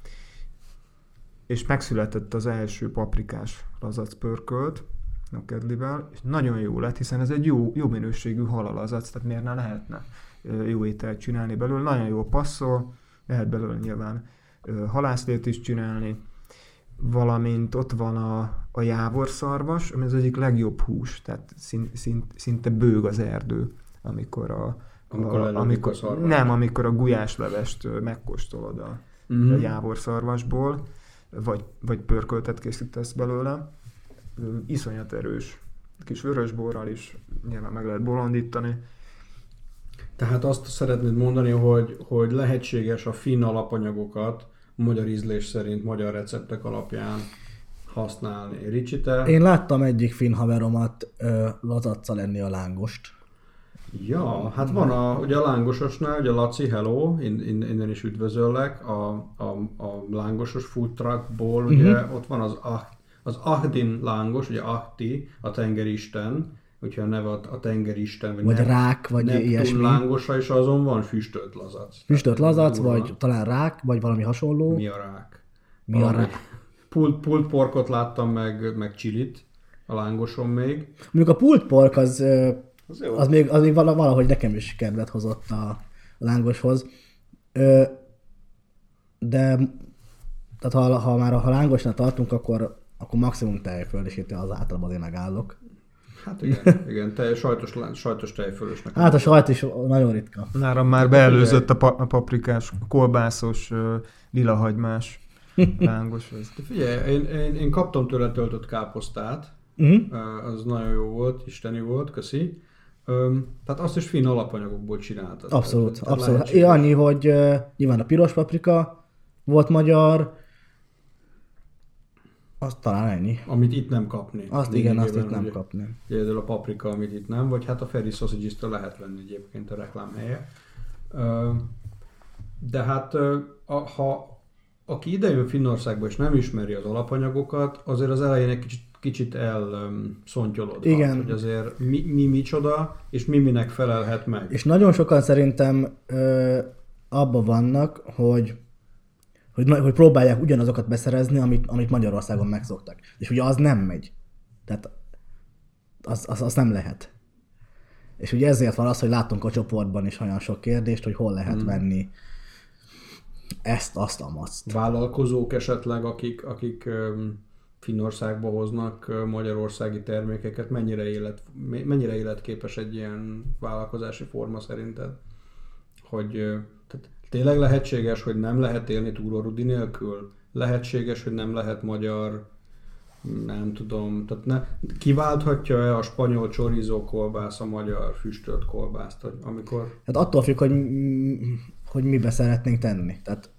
és megszületett az első paprikás lazac pörkölt a kedlivel, és nagyon jó lett, hiszen ez egy jó, jó minőségű halalazac, tehát miért ne lehetne jó ételt csinálni belőle, nagyon jó passzol, lehet belőle nyilván halászlét is csinálni, valamint ott van a, a jávorszarvas, ami az egyik legjobb hús, tehát szint, szint, szinte bőg az erdő, amikor a, amikor, a, amikor a nem, amikor a gulyáslevest megkóstolod a, uh-huh. a jávorszarvasból, vagy, vagy pörköltet készítesz belőle. Iszonyat erős. Kis vörösborral is nyilván meg lehet bolondítani. Tehát azt szeretnéd mondani, hogy, hogy lehetséges a finn alapanyagokat magyar ízlés szerint, magyar receptek alapján használni. Ricsi, te? Én láttam egyik finn haveromat ö, lazaccal enni a lángost. Ja, hát van a, ugye a lángososnál, ugye Laci, hello, in, in, innen is üdvözöllek, a, a, a lángosos food truckból, ugye Mhm. ott van az, ah, az Ahdin lángos, ugye Ahti, a tengeristen, hogyha a neve a, a tengeristen, Vagy Nep- rák, vagy Neptun ilyesmi. lángosa, és azon van füstölt lazac. Füstölt lazac, durva. vagy talán rák, vagy valami hasonló. Mi a rák? Mi a rák? Pult, pult porkot láttam, meg, meg csilit a lángoson még. Mondjuk a pult pork az, Az jó. az, még, az még vala- valahogy nekem is kedvet hozott a, a lángoshoz. Ö, de tehát ha, ha már a ha lángosnál tartunk, akkor, akkor maximum tejföld, és itt az általában azért megállok. Hát igen, igen tej, sajtos, sajtos tejfölösnek. Hát a sajt is nagyon ritka. Nálam már beelőzött a, pa- a paprikás, kolbászos, lilahagymás lángos. Ez. De Figyelj, én, én, én kaptam tőle töltött káposztát, Uh-huh. Az nagyon jó volt, isteni volt, köszi. Öm, tehát azt is finn alapanyagokból csináltad. Abszolút, Tehát- tehát abszolút. lehetséges. Ja, annyi, hogy uh, nyilván a piros paprika volt magyar, az talán ennyi. Amit itt nem kapni. Azt igen, azt itt nem ugye. kapni. Például a paprika, amit itt nem, vagy hát a Ferry sausage lehet venni egyébként a reklámhelye. Ö, De hát a, ha aki idejön Finnországba és nem ismeri az alapanyagokat, azért az elején egy kicsit, kicsit elszontyolod. Igen. Hogy azért mi, mi micsoda, és mi minek felelhet meg. És nagyon sokan szerintem ö, abba vannak, hogy, hogy, hogy próbálják ugyanazokat beszerezni, amit, amit Magyarországon megszoktak. És ugye az nem megy. Tehát az, az, az nem lehet. És ugye ezért van az, hogy látunk a csoportban is olyan sok kérdést, hogy hol lehet Hmm. venni ezt, azt, amazt. Vállalkozók esetleg, akik, akik öm, Finnországba hoznak magyarországi termékeket, mennyire, élet, mennyire életképes egy ilyen vállalkozási forma szerinted? Hogy tehát tényleg lehetséges, hogy nem lehet élni túrórudi nélkül? Lehetséges, hogy nem lehet magyar, nem tudom, tehát ne, kiválthatja-e a spanyol chorizo kolbász a magyar füstölt kolbászt, amikor Hát attól függ, hogy, hogy mibe szeretnénk tenni. Tehát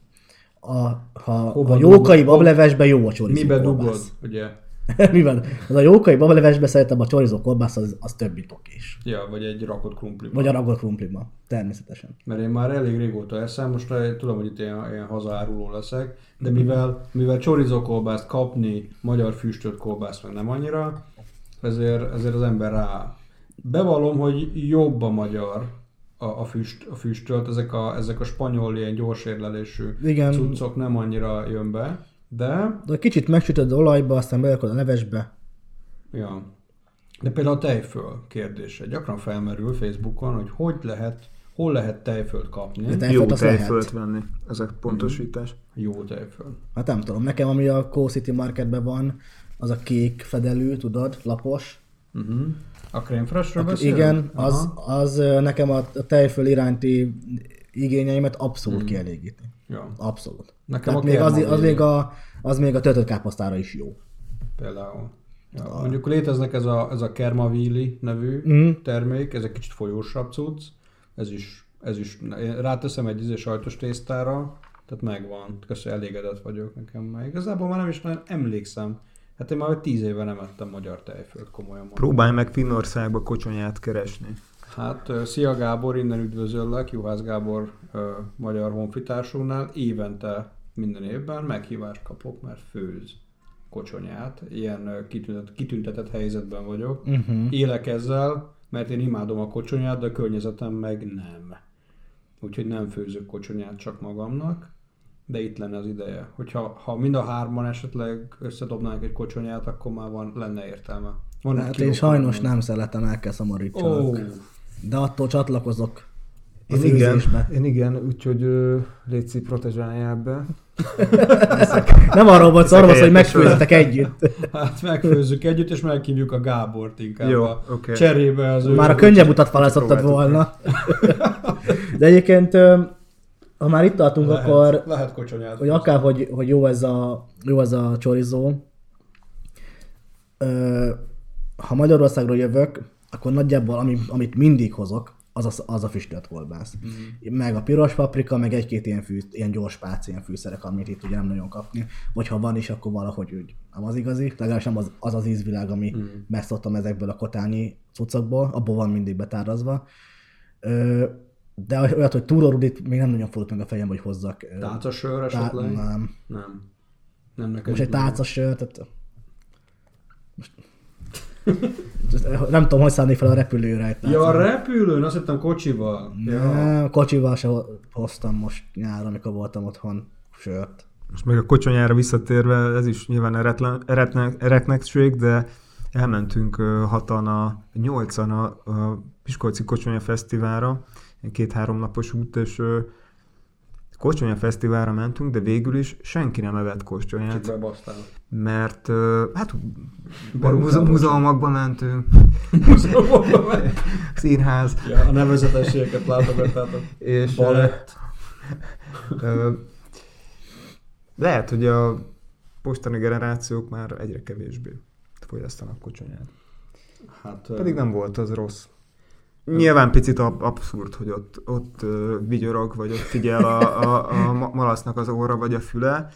a, ha Hova a jókai dugod? bablevesben jó a csorizó mibe kolbász. dugod, ugye? Miben? Az a jókai bablevesbe szeretem a csorizó kolbász, az, az többi is. Ja, vagy egy rakott krumpli. Vagy a ragott krumpliba. Természetesen. Mert én már elég régóta eszem, most tudom, hogy itt ilyen, ilyen hazaáruló leszek, de mivel, mivel chorizo kolbászt kapni, magyar füstölt kolbászt meg nem annyira, ezért, ezért az ember rá. Bevallom, hogy jobb a magyar a, a, füst, a füstölt, ezek a, ezek a spanyol ilyen gyorsérlelésű Igen. cuccok nem annyira jön be, de De kicsit megsütöd olajba, aztán berakod a levesbe. Ja. De például a tejföl kérdése. Gyakran felmerül Facebookon, hogy hogy lehet, hol lehet tejfölt kapni. De Jó tejfölt azt tejfölt lehet. venni. Ez a pontosítás. Jó tejföl. Hát nem tudom, nekem ami a Co City Marketben van, az a kék fedelű, tudod, lapos. Uh-huh. A crème freshről beszélünk? Igen, az, Aha. az nekem a tejföl iránti igényeimet abszolút Mhm. kielégíti. Ja. Abszolút. Nekem Tehát még az, az, még a, az még a töltött káposztára is jó. Például. Ja. Mondjuk léteznek ez a, ez a Kermavili nevű Mhm. termék, ez egy kicsit folyósabb cucc, ez is, ez is ráteszem egy izé sajtos tésztára, tehát megvan, köszönöm, elégedett vagyok nekem már. Igazából már nem is nagyon emlékszem. Hát én már tíz éve nem ettem magyar tejfölt, komolyan mondom. Próbálj meg Finnországba kocsonyát keresni. Hát, szia Gábor, innen üdvözöllek, Juhász Gábor magyar honfitársunknál. Évente, minden évben meghívást kapok, mert főz kocsonyát. Ilyen kitüntet, kitüntetett helyzetben vagyok. Uh-huh. Élek ezzel, mert én imádom a kocsonyát, de a környezetem meg nem. Úgyhogy nem főzök kocsonyát csak magamnak, de itt lenne az ideje. Hogyha ha mind a hárman esetleg összedobnánk egy kocsonyát, akkor már van, lenne értelme. Van Hát én sajnos nem szeretem, el kell szomorítsanak. Ó, De attól csatlakozok Én igen, én igen, úgyhogy Léci protezsáljál be. Nem arról volt szó, hogy megfőzzetek együtt. Hát megfőzzük együtt, és meghívjuk a Gábort inkább Jó, a cserébe az ő... Már a könnyebb utat választottad volna. De egyébként, ha már itt tartunk, lehet, akkor lehet kocsonyát. hogy akár, hogy, hogy jó ez a, jó ez a chorizo, ö, ha Magyarországról jövök, akkor nagyjából ami, amit mindig hozok, az a, az a füstölt kolbász. Mm. Meg a piros paprika, meg egy-két ilyen, fű, ilyen gyors pác, ilyen fűszerek, amit itt ugye nem nagyon kapni. Vagy ha van is, akkor valahogy úgy nem az igazi, legalábbis nem az az, az ízvilág, ami mm. megszoktam ezekből a kotányi cuccokból, abból van mindig betárazva. Ö, de olyat, hogy túrórudit még nem nagyon fordult meg a fejem, hogy hozzak. Ö, Tálcasör tá- esetleg? nem. Nem. Nem neked. Most egy nem. tálca sör, tehát... Most... nem tudom, hogy szállni fel a repülőre egy Ja, a repülőn, azt hittem kocsival. Ja. Nem, kocsival se hoztam most nyáron, amikor voltam otthon sört. Most meg a kocsonyára visszatérve, ez is nyilván eretlen- eretne- eretnekség, de elmentünk hatan a nyolcan a, a Piskolci Kocsonya Fesztiválra, két-három napos út, és ö, Kocsonya Fesztiválra mentünk, de végül is senki nem evett bebasztál. mert hát múze- múzeumokba mentünk, színház, ja, a nevezetességeket látogattátok. és Balett. Ö, lehet, hogy a mostani generációk már egyre kevésbé fogyasztanak kocsonyát. Hát, Pedig nem volt az rossz. Nyilván picit ab- abszurd, hogy ott, ott vigyorog, vagy ott figyel a, a, a ma- malasznak az óra, vagy a füle,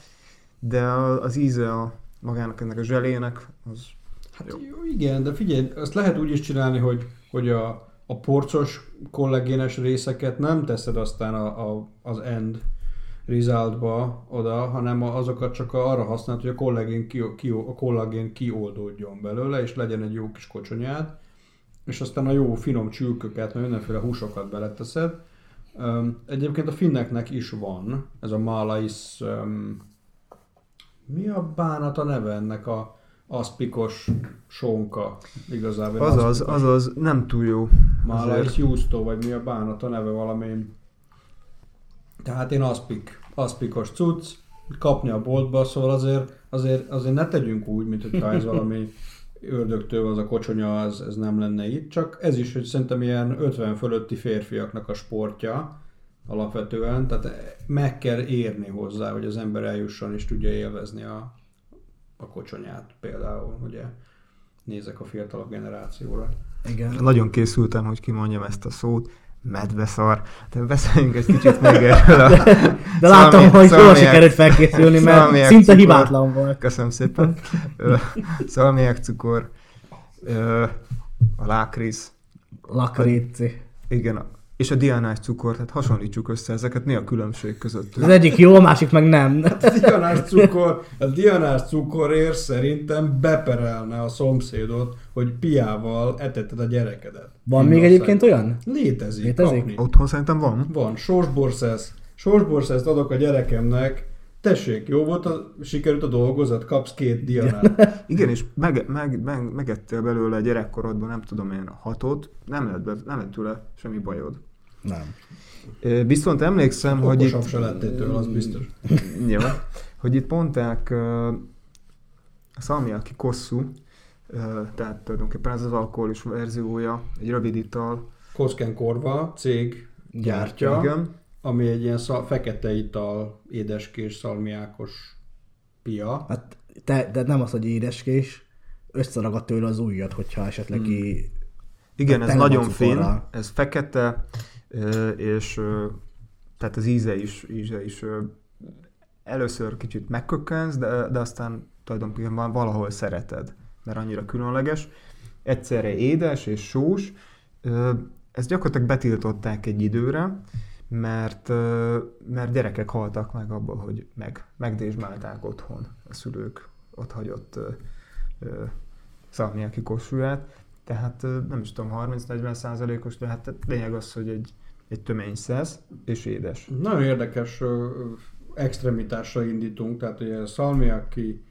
de az íze a magának ennek a zselének, az Hát jó, igen, de figyelj, azt lehet úgy is csinálni, hogy, hogy a, a porcos kollagénes részeket nem teszed aztán a, a, az end resultba oda, hanem azokat csak arra használod, hogy a kollagén, ki, ki, a kollagén kioldódjon belőle, és legyen egy jó kis kocsonyád, és aztán a jó finom csülköket, mert mindenféle húsokat beleteszed. Egyébként a finneknek is van, ez a malais, öm, mi a bánat a neve ennek a aszpikos sonka igazából? azaz, aszpikos. azaz nem túl jó. Azért. Justo, vagy mi a bánat a neve valami. Tehát én aszpik, aszpikos cucc, kapni a boltba, szóval azért, azért, azért ne tegyünk úgy, mint hogyha ez valami ördögtől az a kocsonya, az, ez nem lenne itt, csak ez is, hogy szerintem ilyen 50 fölötti férfiaknak a sportja alapvetően, tehát meg kell érni hozzá, hogy az ember eljusson és tudja élvezni a, a kocsonyát például, ugye nézek a fiatalabb generációra. Igen. Nagyon készültem, hogy kimondjam ezt a szót. Medveszar. De beszéljünk egy kicsit még erről a... De látom, szalmi- hogy jól sikerült felkészülni, mert szinte cukor. hibátlan volt. Köszönöm szépen. Ö, Szalmiák cukor, a lákrész, Lakréci. igen, és a diánás cukor, tehát hasonlítsuk össze ezeket, mi a különbség között? Az egyik jó, a másik meg nem. A dianás cukor, a dianás cukorért szerintem beperelne a szomszédot, hogy piával etetted a gyerekedet. Van még Finnország. egyébként olyan? Létezik, Létezik? kapni. Otthon szerintem van. Van, sorsborszesz. Sorsborszeszt adok a gyerekemnek, tessék, jó volt, a, sikerült a dolgozat, kapsz két dianát. Igen, és meg, meg, meg, megettél belőle a gyerekkorodban, nem tudom én, hatot, nem lett, be, nem lett tőle semmi bajod. Nem. Viszont emlékszem, hogy Okosabb itt... se lettél tőle, az biztos. Jó. Hogy itt mondták ö, a szalmiaki kosszú, tehát tulajdonképpen ez az alkoholis verziója, egy rövid ital. Koszken Korva cég gyártja, Igen. ami egy ilyen szal, fekete ital, édeskés, szalmiákos pia. Hát te, de nem az, hogy édeskés, összeragad tőle az ujjat, hogyha esetleg ki... Igen, ez nagyon finn, ez fekete, és tehát az íze is, íze is először kicsit megkökkensz, de, de aztán tulajdonképpen valahol szereted, mert annyira különleges. Egyszerre édes és sós. Ezt gyakorlatilag betiltották egy időre, mert, mert gyerekek haltak meg abból, hogy meg, megdésmálták otthon a szülők ott hagyott szalmiáki kossúját. Tehát nem is tudom, 30-40 százalékos, de hát lényeg az, hogy egy, egy tömény szesz és édes. Nagyon érdekes extremitásra indítunk, tehát ugye szalmiaki,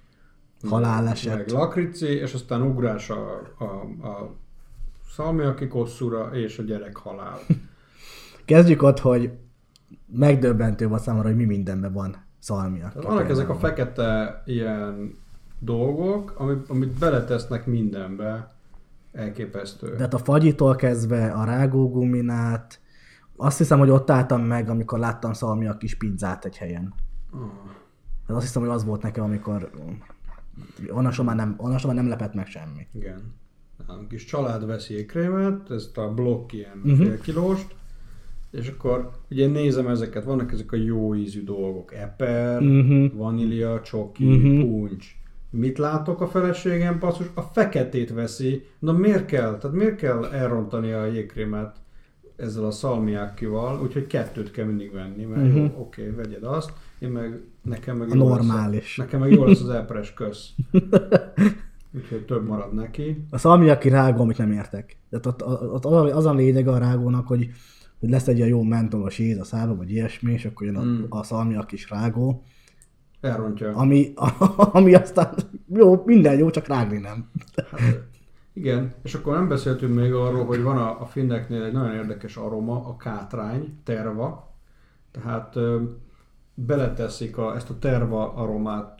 Haláleset. meg lakrici, és aztán ugrás a, a, a szalmiaki kosszúra és a gyerek halál. Kezdjük ott, hogy megdöbbentő volt számomra, hogy mi mindenben van szalmia. Tehát vannak ezek a fekete ilyen dolgok, amit, amit beletesznek mindenbe, elképesztő. De hát a fagyitól kezdve a rágóguminát, azt hiszem, hogy ott álltam meg, amikor láttam szalmia kis pizzát egy helyen. Ah. Hát azt hiszem, hogy az volt nekem, amikor onnan már nem, onnan már nem lepett meg semmi. Igen. A kis család veszi ékrémet, ezt a blokk ilyen Mhm. uh-huh. fél kilóst, és akkor ugye nézem ezeket, vannak ezek a jó ízű dolgok, eper, Mhm. vanília, csoki, Mhm. puncs. Mit látok a feleségem, passzus? A feketét veszi. Na miért kell? Tehát miért kell elrontani a jégkrémet? ezzel a szalmiákival, úgyhogy kettőt kell mindig venni, mert Mhm. uh-huh. jó, oké, okay, vegyed azt, én meg, nekem meg A jó lesz normális. a, nekem meg jó lesz az epres kösz. Úgyhogy több marad neki. A szalmiaki rágó, amit nem értek. Tehát ott, ott, ott az a lényeg a rágónak, hogy, hogy lesz egy ilyen jó mentolos íz a szálba, vagy ilyesmi, és akkor jön a, Mm. a szalmiak is rágó, Elrontja. ami, ami aztán jó, minden jó, csak rágni nem. Hát, igen, és akkor nem beszéltünk még arról, hogy van a, a finneknél egy nagyon érdekes aroma, a kátrány, terva. Tehát ö, beleteszik a, ezt a terva aromát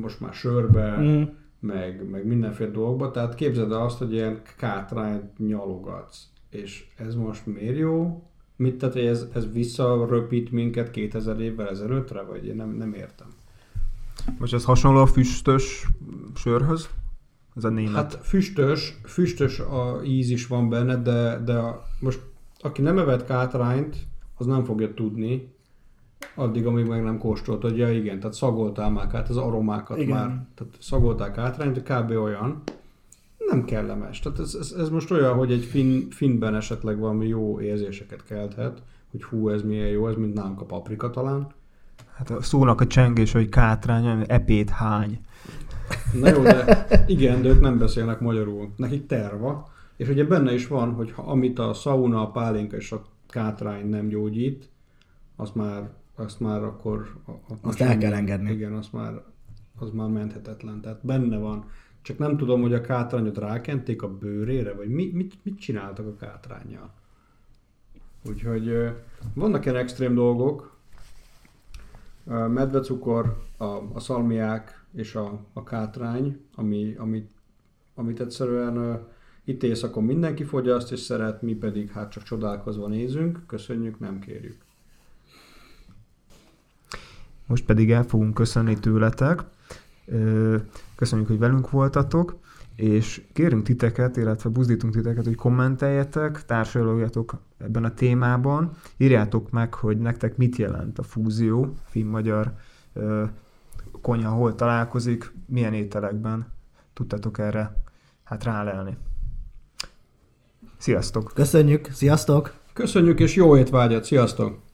most már sörbe, Mm. meg, meg mindenféle dolgokba. Tehát képzeld el azt, hogy ilyen kátrányt nyalogatsz. És ez most miért jó? Mit tehát, hogy ez, ez visszaröpít minket 2000 évvel ezelőttre? Vagy én nem, nem értem. Most ez hasonló a füstös sörhöz? Ez a német. Hát füstös, füstös a íz is van benne, de, de a, most aki nem evett kátrányt, az nem fogja tudni, addig, amíg meg nem kóstolt, hogy ja igen, tehát szagoltál már át az aromákat Igen. már, tehát szagoltál kátrányt, kb. olyan, nem kellemes. Tehát ez, ez, ez most olyan, hogy egy fin, finben esetleg valami jó érzéseket kelthet, hogy hú, ez milyen jó, ez mint nálunk a paprika talán. Hát a szónak a csengés, hogy kátrány, epét hány. Na jó, de igen, de ők nem beszélnek magyarul. Nekik terva. És ugye benne is van, hogy ha, amit a sauna, a pálinka és a kátrány nem gyógyít, azt már, azt már akkor... Azt már el kell engedni. Igen, az már, az már menthetetlen. Tehát benne van. Csak nem tudom, hogy a kátrányot rákenték a bőrére, vagy mi, mit, mit csináltak a kátrányjal. Úgyhogy vannak ilyen extrém dolgok, medvecukor, a, a szalmiák és a, a kátrány, ami, amit, amit egyszerűen itt éjszakon mindenki fogyaszt és szeret, mi pedig hát csak csodálkozva nézünk, köszönjük, nem kérjük. Most pedig el fogunk köszönni tőletek. Köszönjük, hogy velünk voltatok, és kérünk titeket, illetve buzdítunk titeket, hogy kommenteljetek, társadalogjatok ebben a témában. Írjátok meg, hogy nektek mit jelent a fúzió, finn-magyar konyha hol találkozik, milyen ételekben tudtatok erre hát rálelni. Sziasztok! Köszönjük, sziasztok! Köszönjük és jó étvágyat, sziasztok!